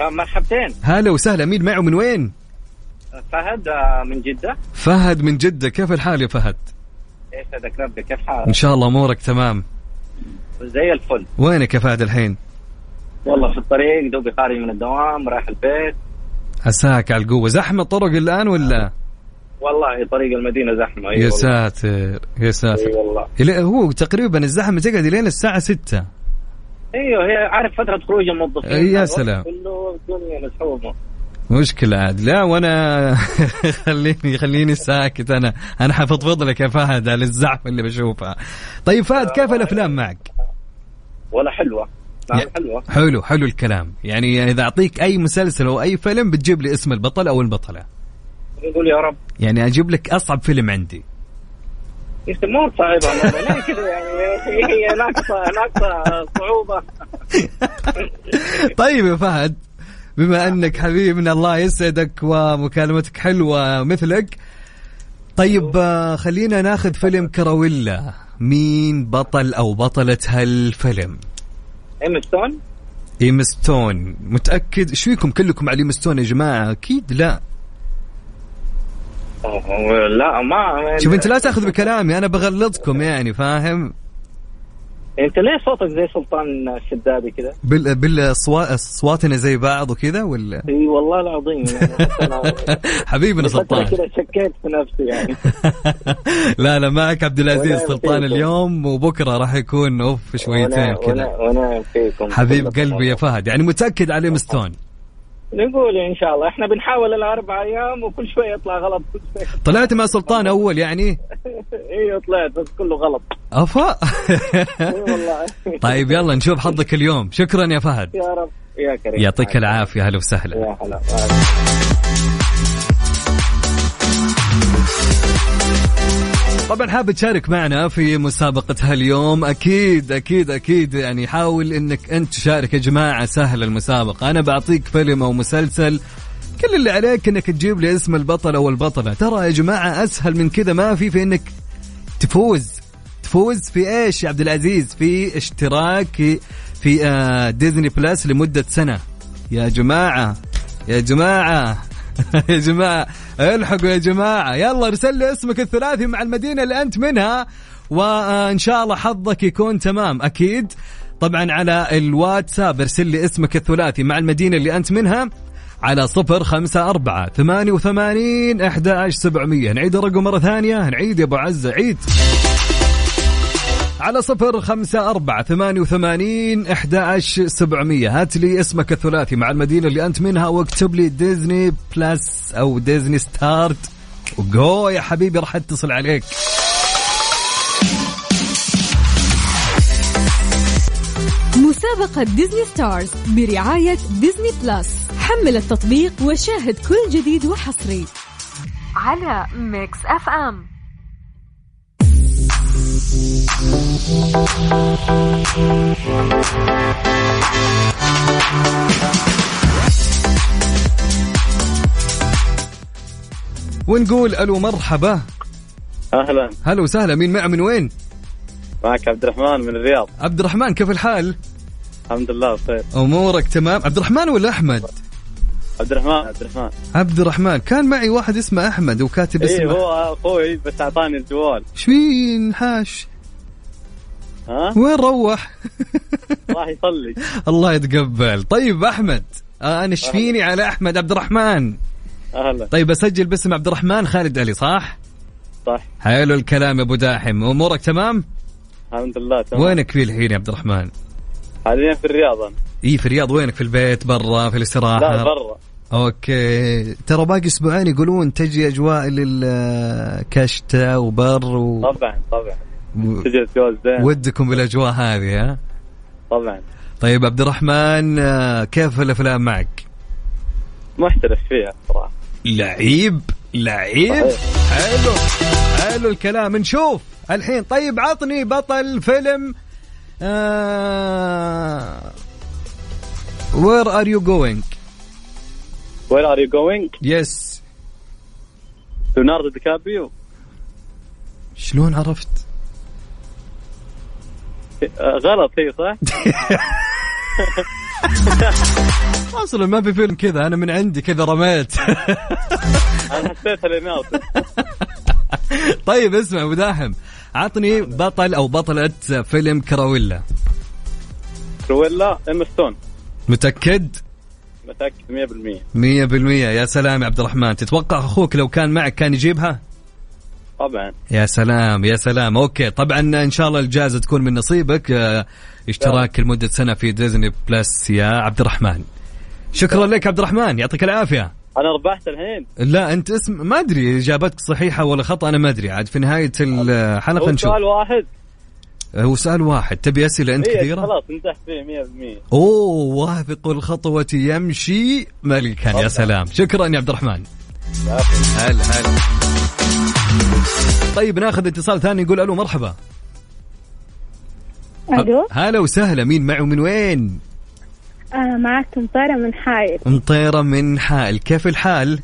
H: آه، مرحبتين.
A: هلا وسهلا. مين معه من وين؟
H: فهد آه، من جدة.
A: فهد من جدة. كيف الحال يا فهد؟
H: يسعدك ربي؟ كيف
A: إن
H: حالك؟
A: شاء الله أمورك تمام.
H: زي الفل.
A: وينك يا فهد الحين؟
H: والله في الطريق دوبي خارج من الدوام رايح البيت.
A: عساك على القوة. زحمة الطرق الآن ولا؟
H: والله طريق المدينة زحمة أي
A: يا
H: والله.
A: ساتر يا
H: أي
A: ساتر
H: والله.
A: إلى- هو تقريبا الزحمة تقعد لين الساعة ستة.
H: أيوه هي عارف فترة خروج الموظفين.
A: يا سلام.
H: كله الدنيا
A: مشكلة عاد. لا وأنا *laughs* خليني خليني ساكت. أنا أنا حفضفض لك يا فهد على الزحمة اللي بشوفها. طيب فهد كيف الأفلام معك؟
H: ولا حلوة. حلوة.
A: حلو حلو الكلام. يعني إذا أعطيك أي مسلسل أو أي فيلم بتجيب لي اسم البطل أو البطلة.
H: نقول يا رب.
A: يعني أجيب لك أصعب فيلم عندي.
H: مو صعبة كذا يعني. هي ناقصة ناقصة صعوبة. *laughs*
A: طيب يا فهد بما أنك حبيبنا الله يسعدك ومكالمتك حلوة مثلك طيب آه، خلينا ناخذ فيلم كراويلا مين بطل أو بطلة هالفيلم؟
H: Emma Stone؟
A: Emma Stone. متأكد؟ إيش فيكم كلكم على Emma Stone يا جماعة؟ أكيد لا.
H: لا ما
A: شوف أنت لا تأخذ بكلامي أنا بغلطكم يعني فاهم؟
H: أنت ليه صوتك زي سلطان الشدادي كذا؟
A: بال بالصوا- أصواتنا زي بعض وكذا ولا؟
H: إي والله العظيم يعني *laughs*
A: حبيبنا
H: فترة
A: سلطان.
H: كذا شكيت في نفسي يعني. *laughs*
A: لا لا معك عبد العزيز سلطان. اليوم وبكرة راح يكون أوف شويتين كذا.
H: فيكم.
A: حبيب قلبي يا. فهد يعني متأكد على ستون
H: نقول إن شاء الله. إحنا بنحاول الأربع أيام وكل شوي يطلع غلط كل شوي
A: طلعت مع سلطان أول يعني؟ *laughs*
H: أيوه طلعت بس كله غلط.
A: أفا. *laughs*
H: إي والله. *laughs*
A: طيب يلا نشوف حظك اليوم. شكرا يا فهد.
H: يا رب. يا كريم.
A: يعطيك العافية هلا وسهلا.
H: يا هلا
A: طبعا حاب تشارك معنا في مسابقة هاليوم أكيد أكيد أكيد. يعني حاول إنك أنت تشارك يا جماعة. سهل المسابقة. أنا بعطيك فيلم أو مسلسل. كل اللي عليك إنك تجيب لي اسم البطل أو البطلة. ترى يا جماعة أسهل من كذا. ما في في إنك تفوز. تفوز في إيش يا عبد العزيز؟ في اشتراك في آه ديزني بلس لمدة سنة. يا جماعة يا جماعة. *laughs* يا جماعة الحقوا يا جماعة. يلا ارسل لي اسمك الثلاثي مع المدينة اللي أنت منها وإن شاء الله حظك يكون تمام أكيد. طبعا على الواتساب ارسل لي اسمك الثلاثي مع المدينة اللي أنت منها على صفر خمسة أربعة ثمانية وثمانين أحد عشر سبعمية. نعيد الرقم مرة ثانية. نعيد يا أبو عزة عيد. على صفر خمسة أربعة ثمانية وثمانين إحدى عشر سبعمية. هات لي اسمك الثلاثي مع المدينة اللي أنت منها واكتب لي Disney Plus أو Disney Stars. وجو يا حبيبي راح اتصل عليك.
C: مسابقة Disney Stars برعاية Disney Plus. حمل التطبيق وشاهد كل جديد وحصري. على Mix FM.
A: ونقول ألو مرحبا.
F: أهلا.
A: هلا وسهلا مين معه من وين؟
F: معك عبد الرحمن من الرياض.
A: عبد الرحمن كيف الحال؟
F: الحمد لله بخير.
A: أمورك تمام. عبد الرحمن ولا أحمد؟
F: عبد الرحمن. عبد الرحمن.
A: عبد الرحمن. كان معي واحد اسمه أحمد وكاتب
F: اي
A: اسمه.
F: هو أخوي بس أعطاني الجوال.
A: إيش في نحاش.
F: ها؟
A: وين روح؟ *laughs*
F: راح يصلي.
A: الله يتقبل. طيب أحمد. آه أنا شفيني على أحمد عبد الرحمن.
F: أهلا.
A: طيب أسجل باسم عبد الرحمن خالد علي صح؟
F: صح.
A: حلو الكلام يا أبو داحم. أمورك تمام؟
F: الحمد لله تمام.
A: وينك في الحين يا عبد الرحمن؟
F: حاليا في الرياض أنا.
A: إي في الرياض. وينك؟ في البيت برا في الاستراحة؟
F: لا برا.
A: أوكي. ترى باقي أسبوعين يقولون تجي أجواء للكشتة وبر و...
F: طبعا طبعا.
A: و...
F: تجي زين.
A: ودكم بالأجواء هذه ها؟
F: طبعا.
A: طيب عبد الرحمن كيف الأفلام معك؟
F: محترف فيها صراحة.
A: لعيب لعيب.
F: صحيح.
A: حلو حلو الكلام. نشوف الحين. طيب عطني بطل فيلم آه... Where are you going?
F: Where are you going؟
A: Yes
F: ليوناردو دي كابريو
A: شلون عرفت؟
F: آه، غلط هي صح؟ *laughs*
A: أصلا ما في فيلم كذا أنا من عندي كذا رميت
F: أنا حسيتها *laughs*
A: طيب اسمع ابو داحم عطني بطل أو بطلة فيلم Cruella
F: Cruella Emma Stone.
A: متأكد؟
F: متأكد 100%
A: مية بالمية. يا سلام يا عبد الرحمن. تتوقع أخوك لو كان معك كان يجيبها؟
F: طبعا.
A: يا سلام يا سلام. okay. طبعا إن شاء الله الجائزة تكون من نصيبك. آه، اشتراك لمدة سنة في Disney Plus يا عبد الرحمن. شكرا لك عبد الرحمن. يعطيك العافية.
F: أنا ربحت الحين
A: لا أنت اسم ما أدري إجابتك صحيحة ولا خطأ أنا ما أدري. عاد في نهاية الحلقة
F: هو
A: نشوف.
F: سؤال واحد.
A: هو سؤال واحد. تبي أسئلة أنت
F: إيه
A: كثيره
F: خلاص انتهت فيه 100%
A: أوه واثق الخطوة يمشي. ملكا يا سلام. شكرا يا عبد الرحمن. هلا هلا طيب ناخذ اتصال ثاني نقول ألو مرحبا.
G: ألو.
A: هلا وسهلا مين معه من وين؟
G: أنا معكم من حائل.
A: مطيرة من حائل. كيف الحال؟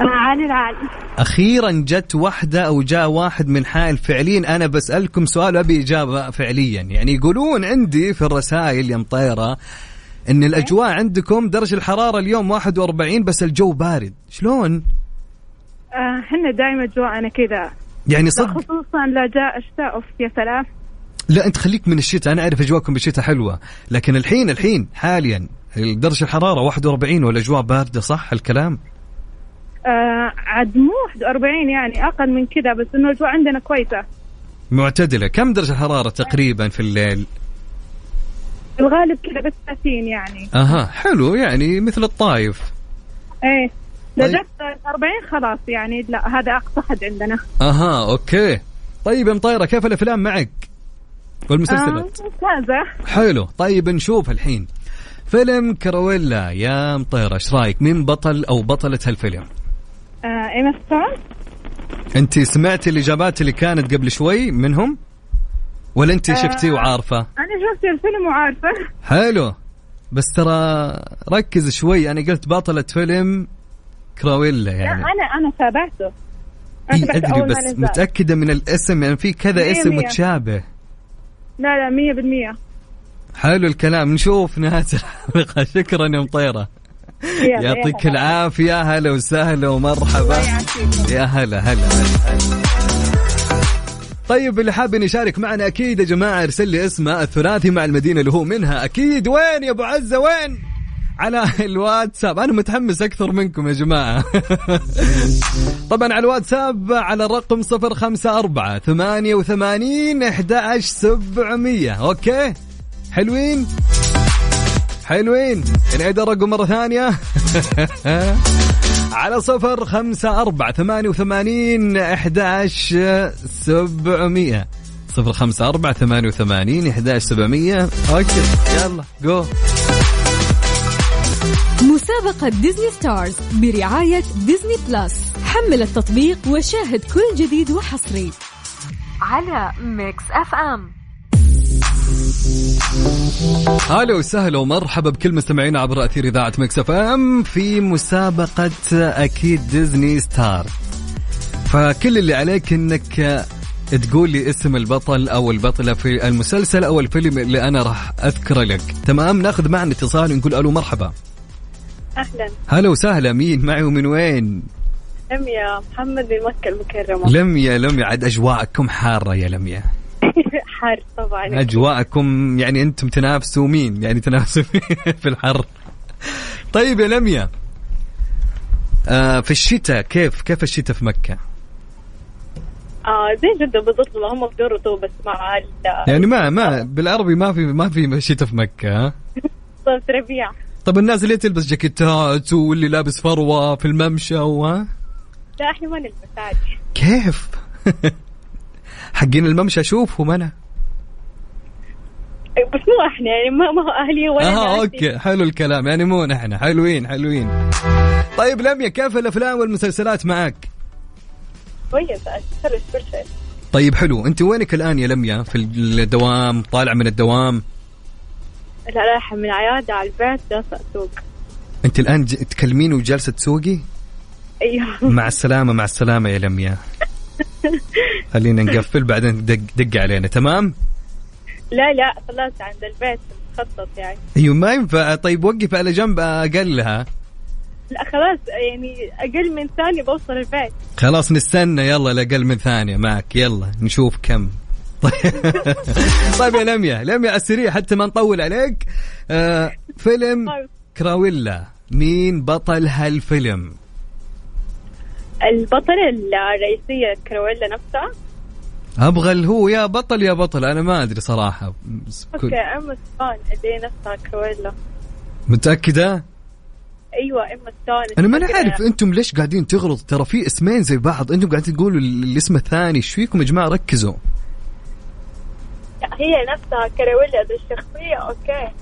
G: أنا علي العالي.
A: أخيرا جت واحدة أو جاء واحد من حائل فعليا. أنا بسألكم سؤال أبي إجابة فعليا. يعني يقولون عندي في الرسائل يا مطيرة إن الأجواء عندكم درجة الحرارة اليوم 41 بس الجو بارد. شلون؟
G: آه، إحنا دائما جوانا كذا.
A: يعني صدق.
G: خصوصا لا جاء الشتاء اوف يا سلام
A: لا أنت خليك من الشتاء. أنا أعرف أجواءكم بالشتاء حلوة. لكن الحين الحين حاليا درجة الحرارة 41 والأجواء باردة صح الكلام؟
G: آه عاد مو 41 يعني أقل من كذا بس إنه الأجواء عندنا كويسة.
A: معتدلة. كم درجة الحرارة تقريبا في الليل؟
G: الغالب كذا بس 30 يعني.
A: أها حلو. يعني مثل الطايف.
G: إيه.
A: طيب.
G: لجبت 40 خلاص يعني لا هذا أقصى حد عندنا.
A: أها أوكي. طيب يا مطيرة كيف الأفلام معك؟
G: آه
A: والمسلسلات
G: ممتازة.
A: حلو. طيب نشوف الحين. فيلم كارويلا يا مطيره إيش رأيك؟ مين بطل أو بطلة هالفيلم؟
G: آه إيما ستون.
A: أنت سمعتي الإجابات اللي كانت قبل شوي منهم؟ ولا أنت
G: آه.
A: شفتي وعارفة؟
G: أنا شفت الفيلم وعارفة.
A: حلو. بس ترى ركز شوي. أنا قلت بطلة فيلم كراويلا
G: لا
A: يعني.
G: أنا أنا تابعته. أنا
A: إي
G: تابعته أدري ما
A: بس
G: نزل.
A: متأكدة من الاسم يعني في كذا
G: مية
A: اسم
G: مية.
A: متشابه.
G: لا لا 100%
A: حلو الكلام. نشوف نهاية الحلقة. *laughs* شكرا يا مطيرة.
G: يلا،
A: يعطيك
G: يلا.
A: العافية. هلا وسهلا ومرحبا. يا هلا هلا هلا هلا. طيب اللي حاب يشارك معنا أكيد يا جماعة ارسل لي اسمه الثلاثي مع المدينة اللي هو منها. أكيد وين يا أبو عزة وين؟ على الواتساب. أنا متحمس أكثر منكم يا جماعة. *laughs* طبعا على الواتساب على الرقم 054 88 11 700 أوكي؟ حلوين؟ حلوين. نعيد الرقم مرة ثانية. *laughs* على صفر خمسة أربعة ثمانية وثمانين أحداش سبعمية. صفر خمسة أربعة ثمانية وثمانين أحداش سبعمية. okay. يلا جو.
C: مسابقة Disney Stars برعاية Disney Plus. حمل التطبيق وشاهد كل جديد وحصري. على Mix FM.
A: هلا وسهلا ومرحبا بكل مستمعينا عبر أثير إذاعة Mix FM في مسابقة أكيد Disney Star. فكل اللي عليك إنك تقول لي اسم البطل أو البطلة في المسلسل أو الفيلم اللي أنا راح أذكره لك. تمام؟ ناخذ معنا اتصال نقول ألو مرحبا.
G: أهلا.
A: هلا وسهلا مين معي ومن وين؟
G: لميا محمد من مكة المكرمة. *laughs*
A: لميا لميا عاد أجواءكم حارة يا لميا.
G: حار طبعا.
A: أجواءكم يعني أنتم تنافسوا مين؟ يعني تنافسوا *laughs* في الحر؟ طيب يا لميا آه في الشتاء كيف كيف الشتاء في مكة؟
G: آه زي جدا بالضبط ما هم بدون رطوبه مع ال-
A: يعني ما ما بالعربي ما في ما في شتاء في مكة ها؟ *laughs*
G: صوت ربيع.
A: طب الناس اللي تلبس جاكيتات واللي لابس فروة في الممشى وها
G: لا إحنا ما نلبس عادي.
A: كيف؟ *laughs* حقين الممشى أشوفهم أنا.
G: بس مو إحنا يعني ما ما هو أهلي ولا آه.
A: أوكي. حلو الكلام. يعني مو نحن. حلوين حلوين. طيب لميا كيف الأفلام والمسلسلات معك؟
G: كويس اتفرج كل شيء.
A: طيب حلو. أنت وينك الآن يا لميا في الدوام طالع من الدوام؟
G: لا رايحة من عيادة على البيت جالسه أسوق.
A: أنت الآن ج- تكلمين وجالسه تسوقي؟
G: أيوه. *laughs*
A: مع السلامة مع السلامة يا لميا. *laughs* خلينا نقفل بعدين دق دق علينا تمام؟
G: لا لا خلاص عند البيت مخطط يعني.
A: أيوه ما ينفع. طيب وقف على جنب أقلها.
G: لا خلاص يعني أقل من ثانية بوصل البيت.
A: خلاص نستنى. يلا لاقل من ثانية. معك. يلا نشوف كم. *laughs* طيب يا لميا لميا على السريع حتى ما نطول عليك. آه فيلم
G: طيب.
A: Cruella. مين بطل هالفيلم؟
G: البطلة الرئيسية Cruella نفسها؟
A: أبغى اللي هو يا بطل يا بطل أنا ما أدري صراحة. كل-
G: okay إيما ستون اللي نفسها Cruella
A: متأكدة؟
G: أيوه إيما ستون.
A: أنا ماني عارف أنتم ليش قاعدين تغلطوا. ترى في اسمين زي بعض. أنتم قاعدين تقولوا ال- الاسم الثاني. إيش فيكم يا جماعة؟ ركزوا.
G: هي نفسها Cruella الشخصية okay.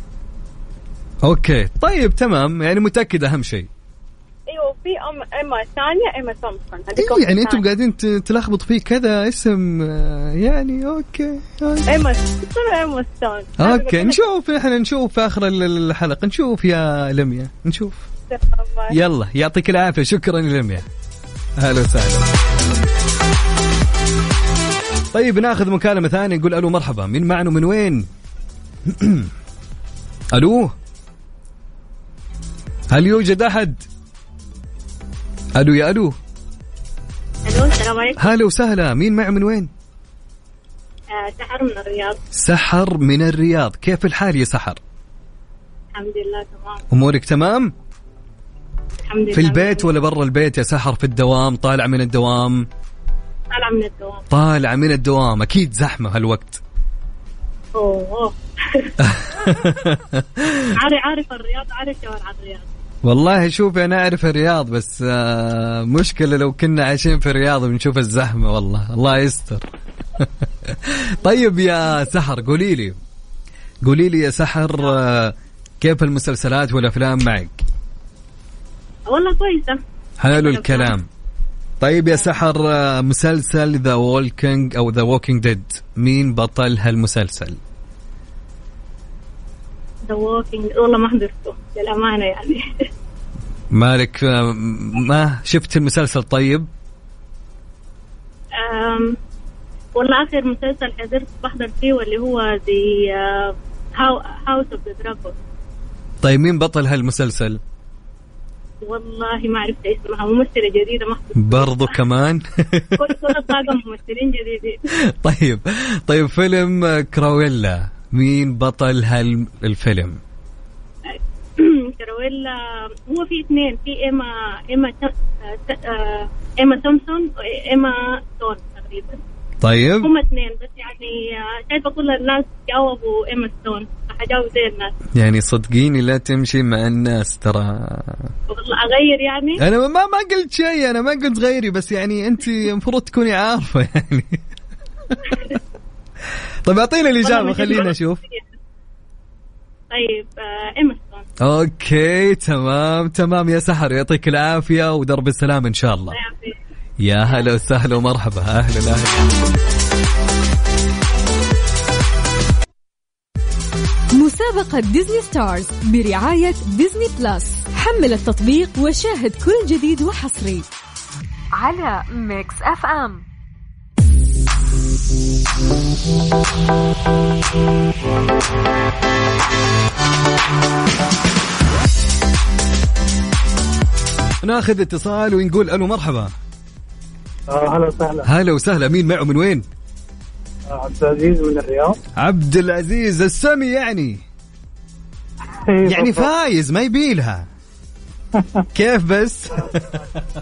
A: okay. طيب تمام. يعني متاكد أهم شيء.
G: أيوه في ام إيما ثانية إيما تومسون هذيك
A: إيه يعني
G: أنتم.
A: قاعدين تلخبط فيه كذا اسم آه، يعني okay.
G: إيما ستون إيما ستون okay
A: نشوف إحنا نشوف في آخر ال- الحلقة. نشوف يا لميا. نشوف. يلا يعطيك العافية. شكرا يا لميا. أهلا وسهلا. طيب ناخذ مكالمه ثانية نقول ألو مرحبا. مين معنا من وين؟ *clears throat* ألو؟ هل يوجد أحد؟ ألو يا ألو.
G: ألو السلام عليكم.
A: هلا وسهلا. مين معي من وين؟
G: آه، سحر من الرياض.
A: سحر من الرياض. كيف الحال يا سحر؟
G: الحمد لله تمام.
A: أمورك تمام؟
G: الحمد لله.
A: في البيت ولا برا البيت يا سحر في الدوام طالع من الدوام؟
G: طالعة من الدوام.
A: طالع من الدوام. أكيد زحمة هالوقت.
G: أوه. أوه. *laughs*
I: عارف عارف الرياض عارف شوارع الرياض.
A: والله شوفي أنا أعرف الرياض بس آه، مشكلة لو كنا عايشين في الرياض بنشوف الزحمة والله. الله يستر. *laughs* طيب يا سحر قولي لي. قولي لي يا سحر آه، كيف المسلسلات والأفلام معك؟
I: والله كويسة.
A: حلو الكلام. طيب يا سحر آه، مسلسل The Walking أو The Walking Dead مين بطل هالمسلسل؟
I: The Walking والله ما حضرته للأمانة يعني *laughs*
A: مالك آه، ما شفت المسلسل طيب؟
I: أم، والله آخر مسلسل حضرت بحضر فيه واللي هو زي House of the Dragon
A: طيب مين بطل هالمسلسل؟
I: والله ما عرفت اسمها. ممثلة جديدة ما
A: برضو كمان؟ *laughs*
I: كل الطاقم ممثلين جديدين.
A: طيب. طيب فيلم Cruella مين بطل هالفيلم؟ *clears throat*
I: Cruella. هو في اثنين. في إيما إيما آه، آه، إيما تومسون وإيما ستون تقريبا.
A: طيب.
I: هم اثنين بس يعني آه، شايفه كل الناس جاوبوا إيما ستون؟ فحجاوب زي الناس.
A: يعني صدقيني لا تمشي مع الناس ترى.
I: والله أغير يعني؟
A: أنا ما ما قلت شيء أنا ما قلت غيري بس يعني أنت المفروض تكوني عارفة يعني. *laughs* طيب اعطينا
I: الإجابة
A: خلينا نشوف
I: طيب آه، إيما ستون.
A: okay تمام تمام. يا سحر يعطيك العافية ودرب السلام إن شاء الله. يا هلا وسهلا ومرحبا. أهلا أهلا.
C: مسابقة Disney Stars برعاية Disney Plus. حمل التطبيق وشاهد كل جديد وحصري. على Mix FM.
A: ناخذ اتصال ونقول ألو مرحبا.
J: هلا وسهلا
A: هلا وسهلا مين معه من وين؟
J: آه، عبد العزيز من الرياض *laughs*
A: عبد العزيز السمي يعني يعني فايز ما يبيلها *laughs* كيف بس؟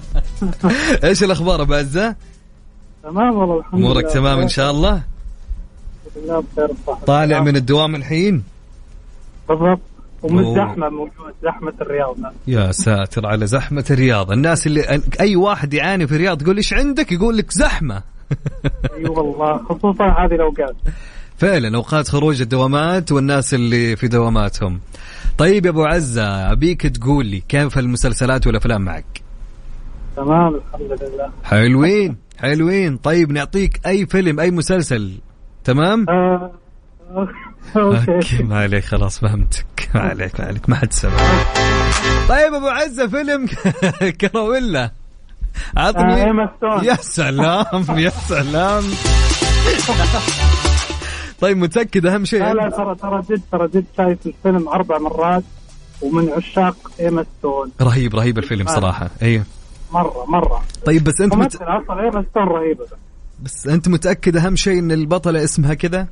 A: *laughs* إيش الأخبار أبو عزة؟
J: تمام والله الحمد لله
A: امورك تمام إن شاء الله؟ طالع من الدوام الحين؟
J: بالضبط ومن. زحمة موجود زحمة الرياض.
A: يا ساتر على زحمة الرياض. الناس اللي أي واحد يعاني في الرياض تقول إيش عندك؟ يقول لك زحمة. *laughs*
J: اي والله خصوصا هذه الأوقات.
A: فعلا أوقات خروج الدوامات والناس اللي في دواماتهم. طيب يا أبو عزة أبيك تقول لي كيف المسلسلات والأفلام معك؟
J: تمام الحمد لله.
A: حلوين حلوين. طيب نعطيك أي فيلم أي مسلسل؟ تمام؟
J: آه، okay.
A: ما عليك خلاص فهمتك. ما عليك ما عليك ما حد سمع. طيب أبو عزة فيلم *laughs* Cruella
J: آه، إيما ستون
A: يا سلام يا سلام. طيب متأكد أهم شيء؟
J: لا لا ترى ترى جد ترى جد شايف الفيلم أربع مرات ومن عشاق إيما ستون
A: رهيب رهيب الفيلم صراحة. أيوه.
J: مرة مرة.
A: طيب بس أنت مت...
J: أصلا إيما ستون رهيبة.
A: بس أنت متأكد أهم شيء إن البطلة اسمها كذا؟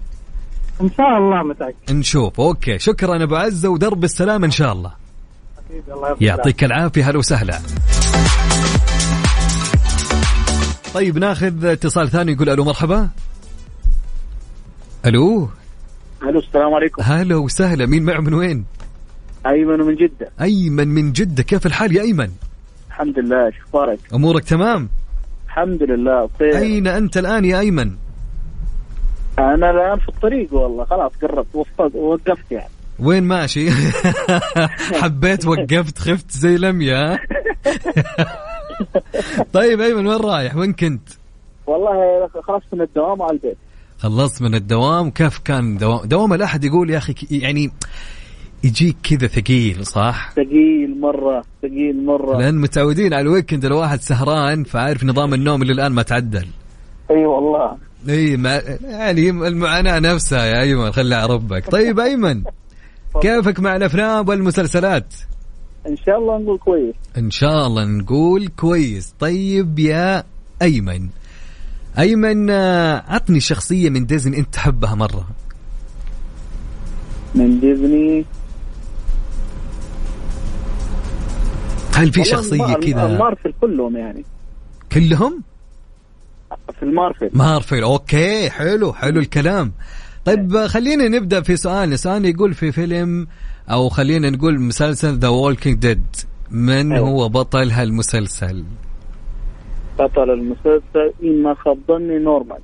J: إن شاء الله متأكد.
A: نشوف. أوكي. شكرا أبو عزة ودرب السلام إن شاء الله.
J: أكيد الله
A: يعطيك العافية. هلا وسهلا. طيب ناخذ اتصال ثاني يقول ألو مرحبا. ألو.
F: ألو السلام عليكم.
A: هلا وسهلا. مين معه من وين؟
F: أيمن من جدة.
A: أيمن من جدة. كيف الحال يا أيمن؟
F: الحمد لله شو أخبارك؟
A: أمورك تمام؟
F: الحمد لله بخير.
A: أين أنت الآن يا أيمن؟
F: أنا الآن في الطريق والله. خلاص قربت وفقت ووقفت يعني.
A: وين ماشي؟ *laughs* حبيت وقفت خفت زي لميا *laughs* طيب أيمن وين رايح؟ وين كنت؟
F: والله خلصت من الدوام على البيت.
A: خلصت من الدوام. كيف كان دوام؟ دوام الأحد يقول يا أخي يعني يجيك كذا ثقيل صح؟
F: ثقيل مرة ثقيل مرة.
A: لأن متعودين على ال weekend الواحد سهران فعارف نظام النوم اللي الآن ما تعدل.
F: أي أيوة والله.
A: إي ما يعني المعاناة نفسها يا أيمن خلي على ربك. طيب أيمن كيفك مع الأفلام والمسلسلات؟
F: إن شاء الله نقول كويس.
A: إن شاء الله نقول كويس. طيب يا أيمن. أيمن عطني شخصية من ديزني أنت تحبها مرة.
F: من ديزني؟
A: هل في
F: الم-
A: كذا؟
F: المارفل كلهم يعني.
A: كلهم؟
F: في ال
A: Marvel. Marvel. okay حلو حلو الكلام. طيب خلينا نبدأ في سؤالنا سؤالنا يقول في فيلم أو خلينا نقول مسلسل The Walking Dead من
F: أيوة.
A: هو بطل هالمسلسل؟
F: بطل المسلسل ما خاب ظني نورمان.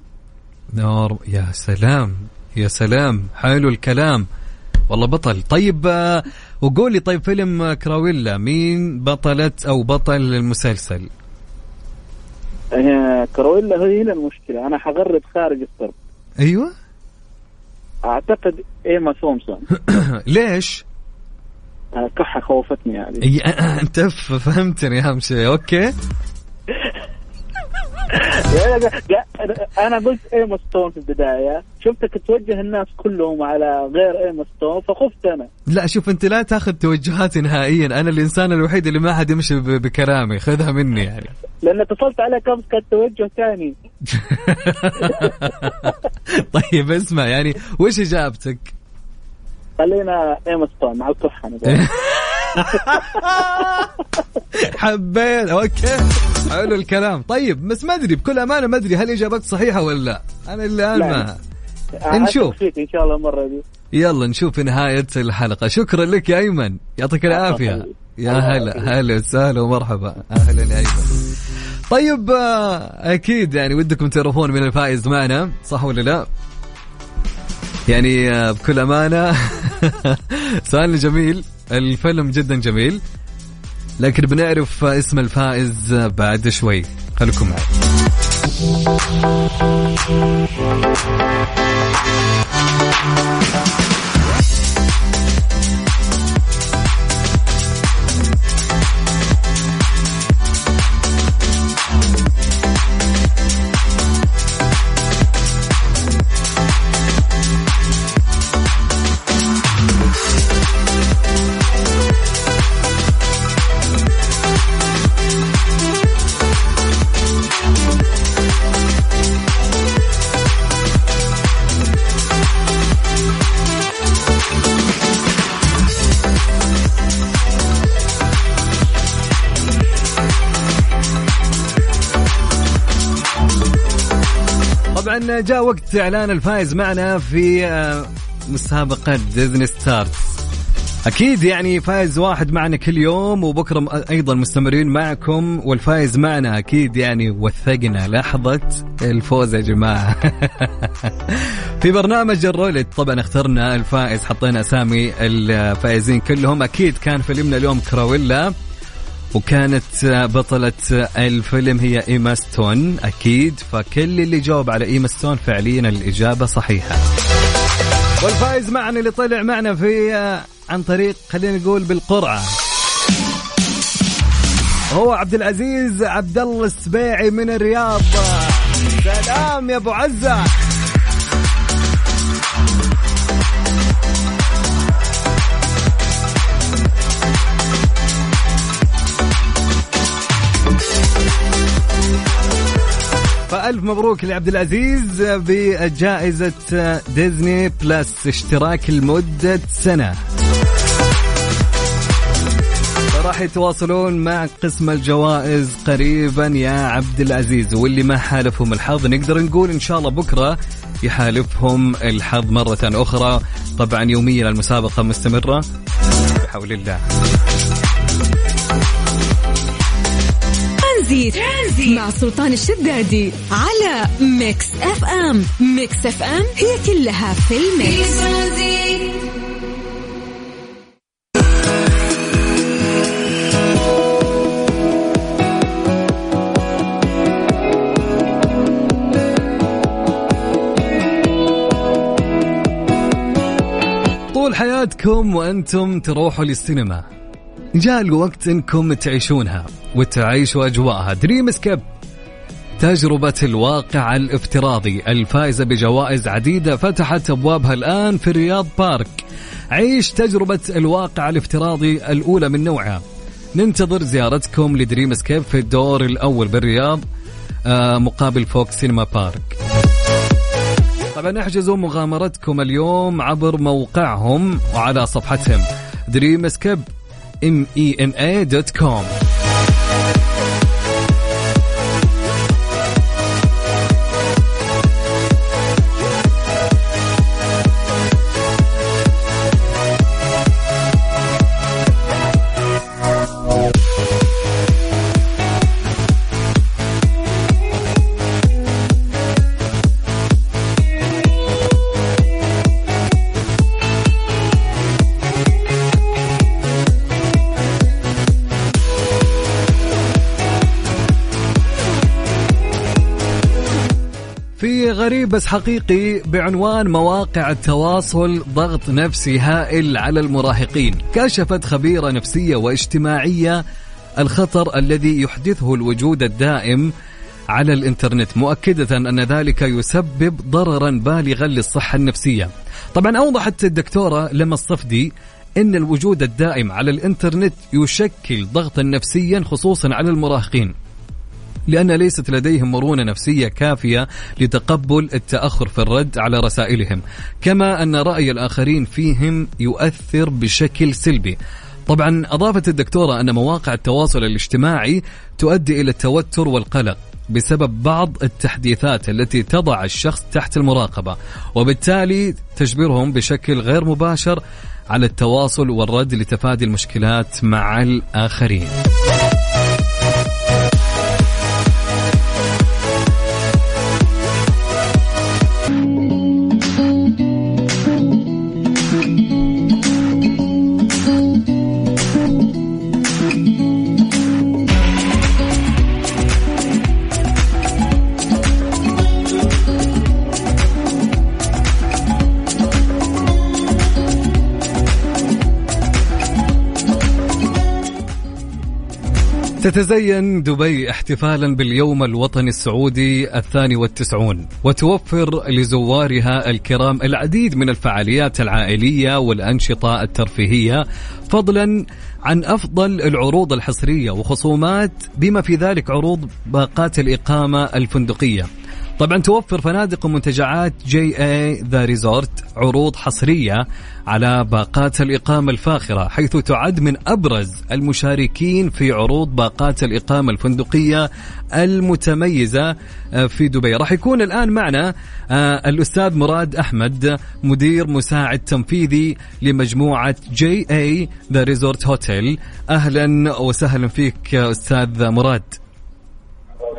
A: نور يا سلام يا سلام. حلو الكلام. والله بطل. طيب آه، وقولي طيب فيلم كراويلا مين بطلة أو بطل المسلسل؟
F: كرويلا هي هنا المشكلة. أنا حغرد خارج الصرف
A: أيوه.
F: أعتقد إيما تومسون *coughs*
A: ليش؟
F: أنا كحة خوفتني
A: أي أنت فهمتني اهم شيء أوكي. *laughs*
F: أنا قلت إيما ستون في البداية. شفتك توجه الناس كلهم على غير إيما ستون فخفت أنا.
A: لا شوف أنت لا تأخذ توجهاتي نهائيا. أنا الإنسان الوحيد اللي ما حد يمشي ب- بكلامي. خذها مني يعني.
F: لأن اتصلت عليك امس كان توجه ثاني. *laughs*
A: طيب اسمع يعني وش إجابتك؟
F: خلينا إيما ستون مع الكحة. *laughs* *laughs*
A: حبيت. أوكي. حلو الكلام. طيب بس ما أدري بكل أمانة ما أدري هل إجابتك صحيحة ولا لا.
F: أنا.
A: ما
F: أثق
A: نشوف.
F: فيك إن شاء الله المره دي.
A: يلا نشوف في نهاية الحلقة. شكرا لك يا أيمن. يعطيك العافية. يا هلا. هلا وسهلا ومرحبا. أهلا يا أيمن. طيب آه، أكيد يعني ودكم تعرفون من الفائز معنا صح ولا لا؟ يعني آه، بكل أمانة. *laughs* سؤالنا جميل. الفيلم جدا جميل لكن بنعرف اسم الفائز بعد شوي. خليكم معي. جاء وقت إعلان الفائز معنا في آه، مسابقة Disney Stars. أكيد يعني فايز واحد معنا كل يوم وبكرة أيضا مستمرين معكم والفايز معنا أكيد يعني وثقنا لحظة الفوز يا جماعة. *laughs* في برنامج الرولت طبعا اخترنا الفائز حطينا أسامي الفائزين كلهم. أكيد كان فيلمنا اليوم Cruella. وكانت بطلة الفيلم هي إيما ستون أكيد فكل اللي جاوب على إيما ستون فعليا الإجابة صحيحة. والفائز معنا اللي طلع معنا في عن طريق خلينا نقول بالقرعة. هو عبد العزيز عبد الله السبيعي من الرياض. سلام يا أبو عزة. فألف مبروك لعبد العزيز بجائزة ديزني بلس اشتراك لمدة سنة. راح يتواصلون مع قسم الجوائز قريبا يا عبد العزيز واللي ما حالفهم الحظ نقدر نقول إن شاء الله بكرة يحالفهم الحظ مرة أخرى طبعا يوميا المسابقة مستمرة. بحول الله.
C: ترانزيت مع سلطان الشدادي على Mix FM. Mix FM هي كلها في ال
D: mix.
A: طول حياتكم وأنتم تروحوا للسينما. جاء الوقت انكم تعيشونها وتعيشوا أجواءها. Dreamscape تجربة الواقع الافتراضي. الفائزة بجوائز عديدة فتحت أبوابها الآن في الرياض Park. عيش تجربة الواقع الافتراضي الأولى من نوعها. ننتظر زيارتكم ل Dreamscape في الدور الأول بالرياض آه، مقابل فوق سينما Park. طبعا احجزوا مغامرتكم اليوم عبر موقعهم وعلى صفحتهم. دريم سكيب ام اي ان اي دوت كوم غريب بس حقيقي بعنوان مواقع التواصل ضغط نفسي هائل على المراهقين. كشفت خبيرة نفسية واجتماعية الخطر الذي يحدثه الوجود الدائم على الإنترنت مؤكدة أن ذلك يسبب ضررا بالغا للصحة النفسية. طبعا أوضحت الدكتورة لما الصفدي أن الوجود الدائم على الإنترنت يشكل ضغطا نفسيا خصوصا على المراهقين. لأن ليست لديهم مرونة نفسية كافية لتقبل التأخر في الرد على رسائلهم كما أن رأي الآخرين فيهم يؤثر بشكل سلبي. طبعا أضافت الدكتورة أن مواقع التواصل الاجتماعي تؤدي إلى التوتر والقلق بسبب بعض التحديثات التي تضع الشخص تحت المراقبة وبالتالي تجبرهم بشكل غير مباشر على التواصل والرد لتفادي المشكلات مع الآخرين. تتزين دبي احتفالا باليوم الوطني السعودي الثاني والتسعون وتوفر لزوارها الكرام العديد من الفعاليات العائلية والأنشطة الترفيهية فضلا عن أفضل العروض الحصرية وخصومات بما في ذلك عروض باقات الإقامة الفندقية. طبعا توفر فنادق ومنتجعات JA The Resort عروض حصرية على باقات الإقامة الفاخرة حيث تعد من أبرز المشاركين في عروض باقات الإقامة الفندقية المتميزة آه، في دبي. راح يكون الآن معنا آه، الأستاذ مراد أحمد مدير مساعد تنفيذي لمجموعة JA The Resort Hotel أهلا وسهلا فيك أستاذ مراد.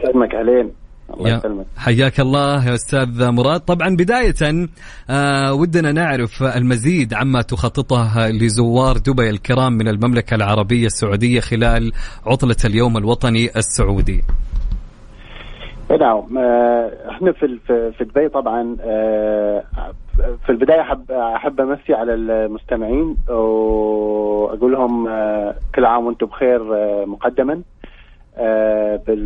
K: يسلمك علين الله يسلمك.
A: حياك الله يا أستاذ مراد. طبعا بداية آه ودنا نعرف المزيد عما تخططه لزوار دبي الكرام من المملكة العربية السعودية خلال عطلة اليوم الوطني السعودي.
K: نعم آه، إحنا في في دبي طبعا آه، في البداية احب أحب أمسي على المستمعين وأقول لهم آه، كل عام وأنتم بخير مقدما.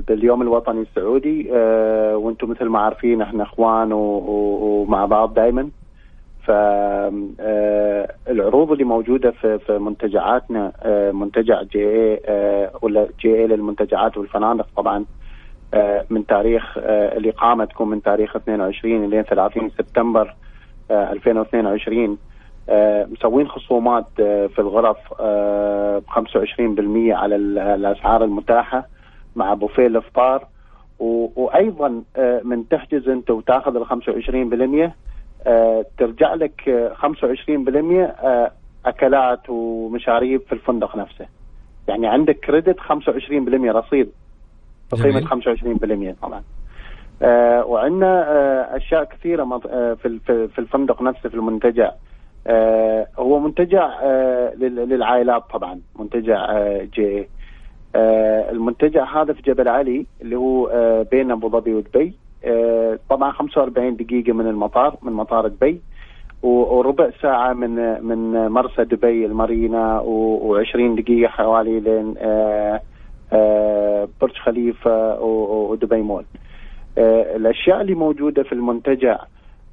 K: باليوم الوطني السعودي. آه، وأنتم مثل ما عارفين إحنا اخوان ومع بعض دائما فالعروض اللي موجودة في في منتجعاتنا آه، منتجع JA آه، ولا JA للمنتجعات والفنادق طبعا آه، من تاريخ آه، الإقامة تكون من تاريخ 22 لين 30 سبتمبر آه، 2022 آه، مسوين خصومات آه، في الغرف ب 25% على ال- الأسعار المتاحة. مع بوفيه الإفطار و- وأيضا آه، من تحجز أنت وتأخذ ال 25% آه، ترجع لك آه، 25% آه، أكلات ومشاريب في الفندق نفسه يعني عندك كريدت 25% رصيد بقيمة
A: جميل.
K: 25% طبعا. آه وعندنا آه أشياء كثيرة آه في في الفندق نفسه في المنتجع. آه هو منتجع آه لل- للعائلات طبعا منتجع آه جي آه المنتجع هذا في جبل علي اللي هو آه بين أبو ظبي ودبي آه طبعا 45 دقيقة من المطار من مطار دبي وربع ساعة من من مرسى دبي المارينا و20 دقيقة حوالي لين آه آه، برج و- ودبي مول. آه، الأشياء اللي موجودة في المنتجع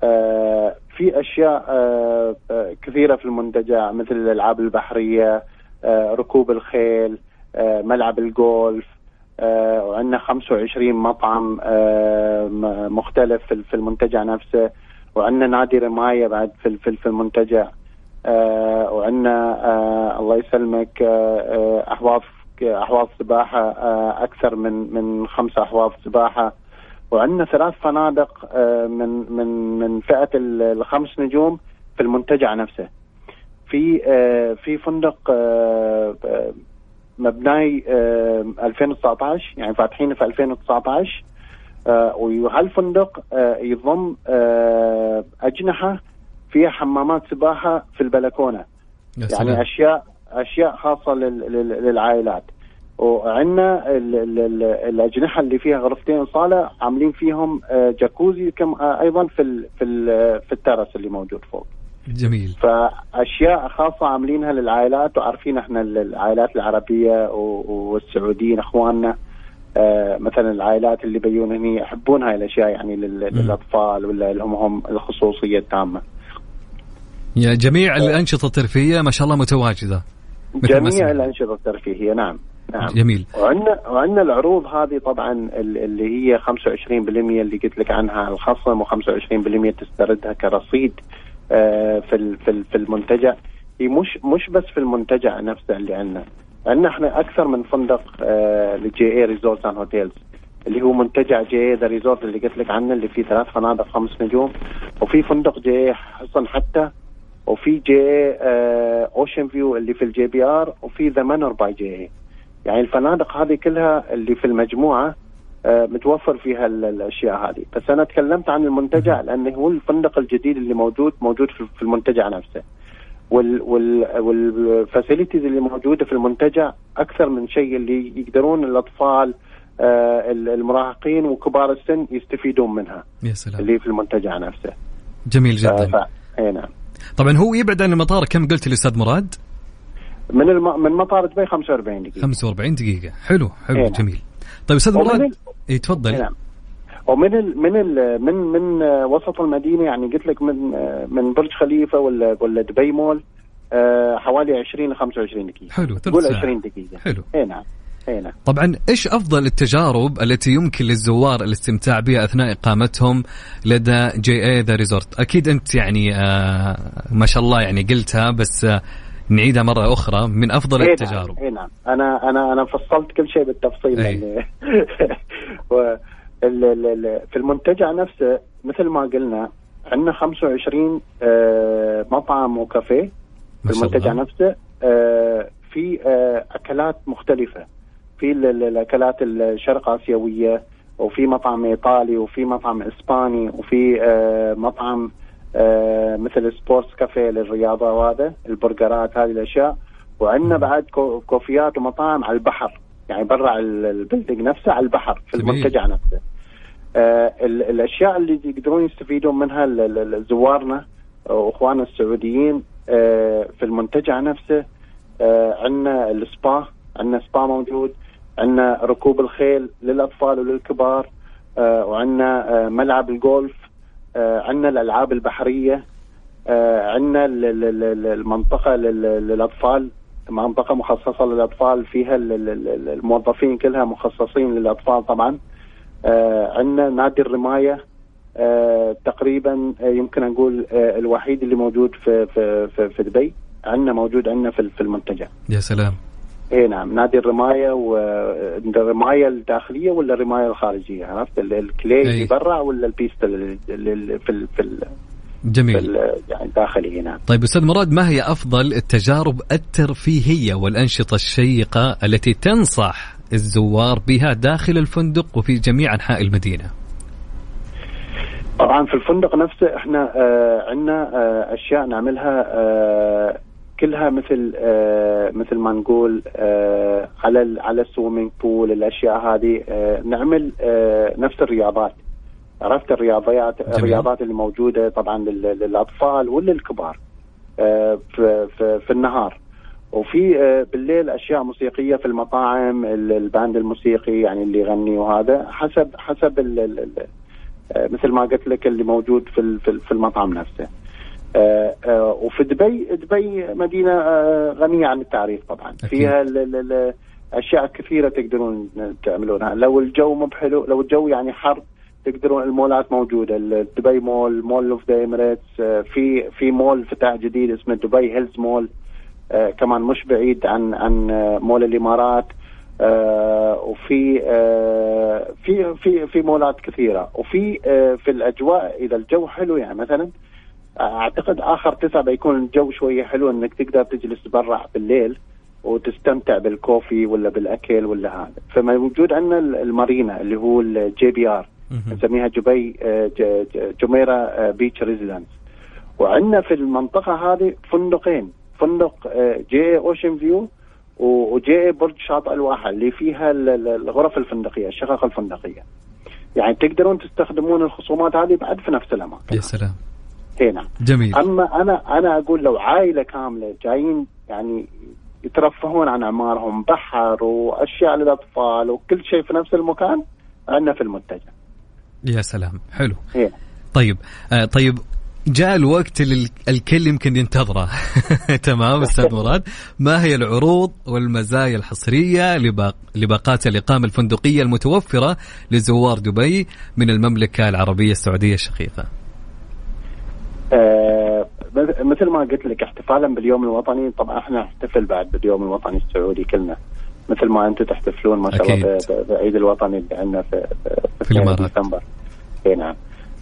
K: آه، في أشياء آه، آه، كثيرة في المنتجع مثل الألعاب البحرية آه، ركوب الخيل آه، ملعب الجولف آه، وعندنا 25 مطعم آه، مختلف في المنتجع نفسه. وعندنا نادي رماية بعد في في المنتجع. آه، وعندنا آه، الله يسلمك آه، آه، أحواض أحواض سباحة آه، أكثر من من خمسة أحواض سباحة. وعندنا ثلاث فنادق آه، من من من فئة ال- الخمس نجوم في المنتجع نفسه. في آه، في فندق آه، آه، مبناي آه، 2019 يعني فاتحين في 2019 آه، وهالفندق آه، يضم آه، أجنحة فيها حمامات سباحة في البلكونة.
A: يا
K: يعني أشياء أشياء خاصة لل- لل- للعائلات. وعندنا ال- ال- ال- الأجنحة اللي فيها غرفتين صاله عاملين فيهم آه، جاكوزي كم آه، أيضا في في في الترس اللي موجود فوق.
A: جميل.
K: فأشياء خاصة عاملينها للعائلات وعارفين إحنا ال- العائلات العربية والسعوديين إخواننا آه، مثلا العائلات اللي بيون هني يحبون هاي الأشياء يعني لل- للأطفال ولا لهم هم الخصوصية التامة.
A: يا جميع الأنشطة الترفيهية ما شاء الله متواجدة.
K: جميع. الأنشطة الترفيهية نعم نعم.
A: جميل.
K: وعندنا وعندنا العروض هذه طبعا ال- اللي هي 25% اللي قلت لك عنها الخصم و25% تستردها كرصيد في ال- في ال- في المنتجع. هي مش مش بس في المنتجع نفسه اللي عندنا. عندنا إحنا أكثر من فندق آه، ل JA Resorts and Hotels اللي هو منتجع JA The Resort اللي قلت لك عنه اللي فيه ثلاث فنادق خمس نجوم وفي فندق JA حصن حتا. وفي JA Ocean View اللي في ال JBR وفي The Manor by JA يعني الفنادق هذه كلها اللي في المجموعة آه، متوفر فيها ال- الأشياء هذه. بس أنا تكلمت عن المنتجع لأنه هو الفندق الجديد اللي موجود موجود في المنتجع نفسه. وال وال وال facilities اللي موجودة في المنتجع أكثر من شيء اللي يقدرون الأطفال آه، ال- المراهقين وكبار السن يستفيدون منها.
A: يا سلام.
K: اللي في المنتجع نفسه.
A: جميل جدا.
K: ف- إي نعم.
A: طبعا هو يبعد عن المطار كم قلت الاستاذ مراد؟
K: من الم... من مطار دبي 45 دقيقة.
A: 45 دقيقة. حلو حلو
K: نعم.
A: جميل. طيب
K: أستاذ
A: مراد. اي تفضل.
K: نعم. ومن ال من ال من من وسط المدينة يعني قلت لك من من برج خليفة ولا ولا دبي مول آه، حوالي 20 ل 25 دقيقة.
A: حلو
K: قول
A: ساعة.
K: 20 دقيقة.
A: حلو.
K: اي نعم. اي نعم.
A: طبعا إيش أفضل التجارب التي يمكن للزوار الاستمتاع بها أثناء إقامتهم لدى JA The Resort أكيد أنت يعني آه ما شاء الله يعني قلتها بس آه نعيدها مرة أخرى من أفضل
K: إيه
A: التجارب.
K: نعم. اي نعم. أنا أنا أنا فصلت كل شيء بالتفصيل
A: أي.
K: يعني. *laughs* و في المنتجع نفسه مثل ما قلنا عندنا 25 آه، مطعم وكافيه. في المنتجع نفسه آه، في آه، أكلات مختلفة. في ال- ال- الاكلات الشرق آسيوية وفي مطعم إيطالي وفي مطعم إسباني وفي مطعم مثل sports cafe للرياضه وهذا البرجرات هذه الأشياء. وعندنا بعد كو- كوفيات ومطاعم على البحر. يعني برا ال- ال building نفسه على البحر في. المنتجع نفسه آه، ال- الأشياء اللي يقدرون يستفيدون منها زوارنا وإخواننا السعوديين آه، في المنتجع نفسه آه، عندنا السبا عندنا سبا موجود. عندنا ركوب الخيل للأطفال وللكبار. آه، وعندنا آه، ملعب الجولف آه، عندنا الألعاب البحرية آه، عندنا ال- ال- ال- المنطقة لل- للأطفال منطقة مخصصة للأطفال فيها ال- ال- ال- الموظفين كلها مخصصين للأطفال طبعا. آه، عندنا نادي الرماية آه، تقريبا آه، يمكن أقول آه، الوحيد اللي موجود في في في, في دبي. عندنا موجود عندنا في المنتجع.
A: يا سلام.
K: اي نعم نادي الرماية والرمايه الداخلية ولا الرماية الخارجية عرفت؟ ال- الكلي. اللي برا ولا البيست اللي في ال- في, ال- في
A: جميل
K: يعني الداخلي نعم.
A: طيب أستاذ مراد ما هي أفضل التجارب الترفيهية والأنشطة الشيقة التي تنصح الزوار بها داخل الفندق وفي جميع أنحاء المدينة؟
K: طبعا في الفندق نفسه إحنا آه عندنا آه أشياء نعملها آه كلها مثل آه مثل ما نقول آه على على السويمنج بول الأشياء هذه آه نعمل آه نفس الرياضات عرفت الرياضيات
A: جميل.
K: الرياضات اللي موجودة طبعا لل- للأطفال وللكبار آه في, في, في النهار وفي آه بالليل أشياء موسيقية في المطاعم ال- الباند الموسيقي يعني اللي يغني وهذا حسب حسب ال ال ال آه، مثل ما قلت لك اللي موجود في في المطعم نفسه. آه، آه، وفي دبي دبي مدينة آه، غنية عن التعريف طبعا.
A: أكيد.
K: فيها ال- ال- ال- أشياء كثيرة تقدرون تعملونها. لو الجو مو بحلو لو الجو يعني حر تقدرون المولات موجودة. دبي مول Mall of the Emirates في في مول فتح جديد اسمه دبي Hills Mall آه، كمان مش بعيد عن عن مول الإمارات. آه، وفي آه، في في في مولات كثيرة. وفي آه، في الأجواء إذا الجو حلو يعني مثلا أعتقد آخر تسعة بيكون الجو شوية حلو إنك تقدر تجلس برا بالليل وتستمتع بال coffee ولا بالأكل ولا هذا. فموجود عندنا المارينا اللي هو ال JBR نسميها JBR آه، Jumeirah Beach Residence وعندنا في المنطقة هذه فندقين فندق آه، JA Ocean View و JA برج شاطئ الواحة اللي فيها ال- ال- الغرف الفندقية الشقق الفندقية. يعني تقدرون تستخدمون الخصومات هذه بعد في نفس الأماكن.
A: يا سلام.
K: هنا
A: جميل.
K: أما أنا أنا أقول لو عائلة كاملة جايين يعني يترفهون عن أعمارهم بحر وأشياء للأطفال وكل شيء في نفس المكان عندنا في المنتجع
A: يا سلام. حلو.
K: هنا
A: طيب آه طيب جاء الوقت اللي الكل يمكن ينتظره. *laughs* تمام أستاذ مراد. ما هي العروض والمزايا الحصرية لباق لباقات الإقامة الفندقية المتوفرة لزوار دبي من المملكة العربية السعودية الشقيقة؟
K: آه مث- مثل ما قلت لك احتفالا باليوم الوطني. طبعا إحنا نحتفل بعد باليوم الوطني السعودي كلنا مثل ما أنتم تحتفلون ما شاء الله بعيد الوطني اللي عندنا في في,
A: في الإمارات.
K: ديسمبر. إي نعم.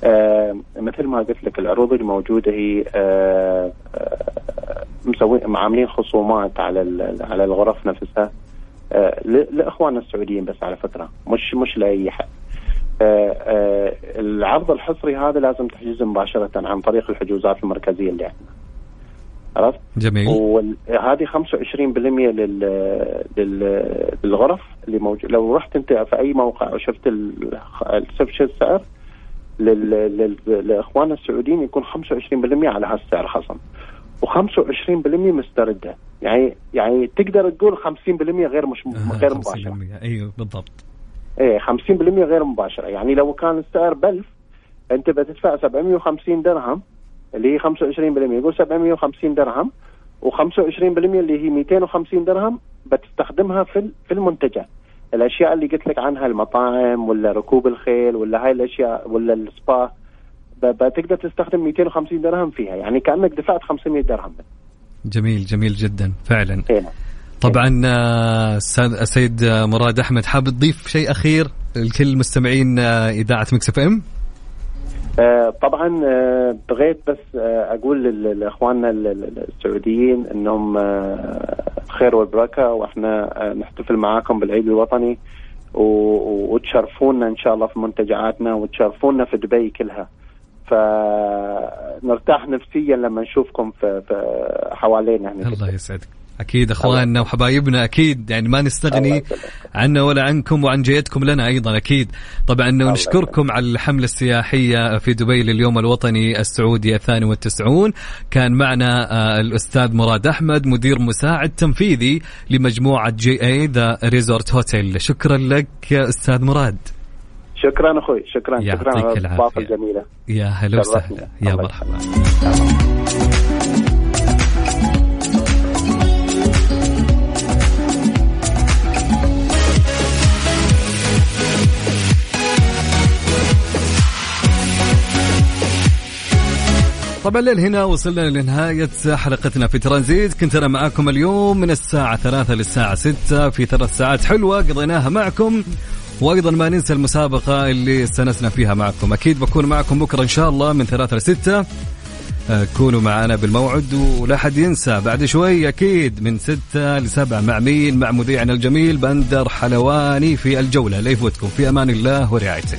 K: آه مثل ما قلت لك العروض الموجودة هي آه آه مسوي عاملين خصومات على ال- على الغرف نفسها آه لإخواننا السعوديين بس على فكرة مش مش لأي حد. العرض الحصري هذا لازم تحجزه مباشرة عن طريق الحجوزات المركزية اللي عندنا. عرفت؟
A: جميل.
K: وهذه 25% لل... لل... للغرف اللي موجود. لو رحت انت في أي موقع وشفت ال... شفت السعر لل... لل... لاخواننا السعوديين يكون 25% على هالسعر خصم. و25% مستردة. يعني يعني تقدر تقول 50% غير مش غير مباشره
A: 50% أيوه بالضبط.
K: إيه 50% غير مباشرة. يعني لو كان السعر ب 1000 أنت بتدفع 750 درهم اللي هي 25% يقول 750 درهم و25% اللي هي 250 درهم بتستخدمها في في المنتجع الأشياء اللي قلت لك عنها المطاعم ولا ركوب الخيل ولا هاي الأشياء ولا السبا بتقدر تستخدم 250 درهم فيها. يعني كأنك دفعت 500 درهم.
A: جميل جميل جدا فعلا.
K: هنا
A: طبعا آه، أستاذ- سيد آه، مراد أحمد حاب تضيف شيء أخير لكل مستمعين آه، إذاعة Mix FM؟
K: آه، طبعا آه، بغيت بس آه، أقول لإخواننا ال- ال- السعوديين إنهم آه، خير والبركة وإحنا آه، نحتفل معاكم بالعيد الوطني وتشرفونا إن شاء الله في منتجعاتنا وتشرفونا في دبي كلها. فنرتاح نفسيا لما نشوفكم في, حوالينا هنا
A: الله يسعدك. أكيد أخواننا وحبايبنا أكيد. يعني ما نستغني. عنا ولا عنكم وعن جيتكم لنا أيضا أكيد. طبعا نشكركم على الحملة السياحية في دبي لليوم الوطني السعودي الثاني والتسعون. كان معنا آه، الأستاذ مراد أحمد مدير مساعد تنفيذي لمجموعة JA The Resort Hotel شكرا لك يا أستاذ مراد.
K: شكرا أخوي. شكرا. شكرا على. الجميلة.
A: يا هلا. وسهلا. يا مرحبا. طبعا لهنا وصلنا لنهاية حلقتنا في ترانزيت. كنت أنا معاكم اليوم من الساعة ثلاثة للساعة ستة في ثلاث ساعات حلوة قضيناها معكم. وأيضا ما ننسى المسابقة اللي استانسنا فيها معكم. أكيد بكون معكم بكرة إن شاء الله من ثلاثة لستة آه، كونوا معنا بالموعد ولا حد ينسى. بعد شوي أكيد من ستة لسبعة مع مين؟ مع مذيعنا الجميل بندر حلواني في الجولة. لا يفوتكم. في أمان الله ورعايته.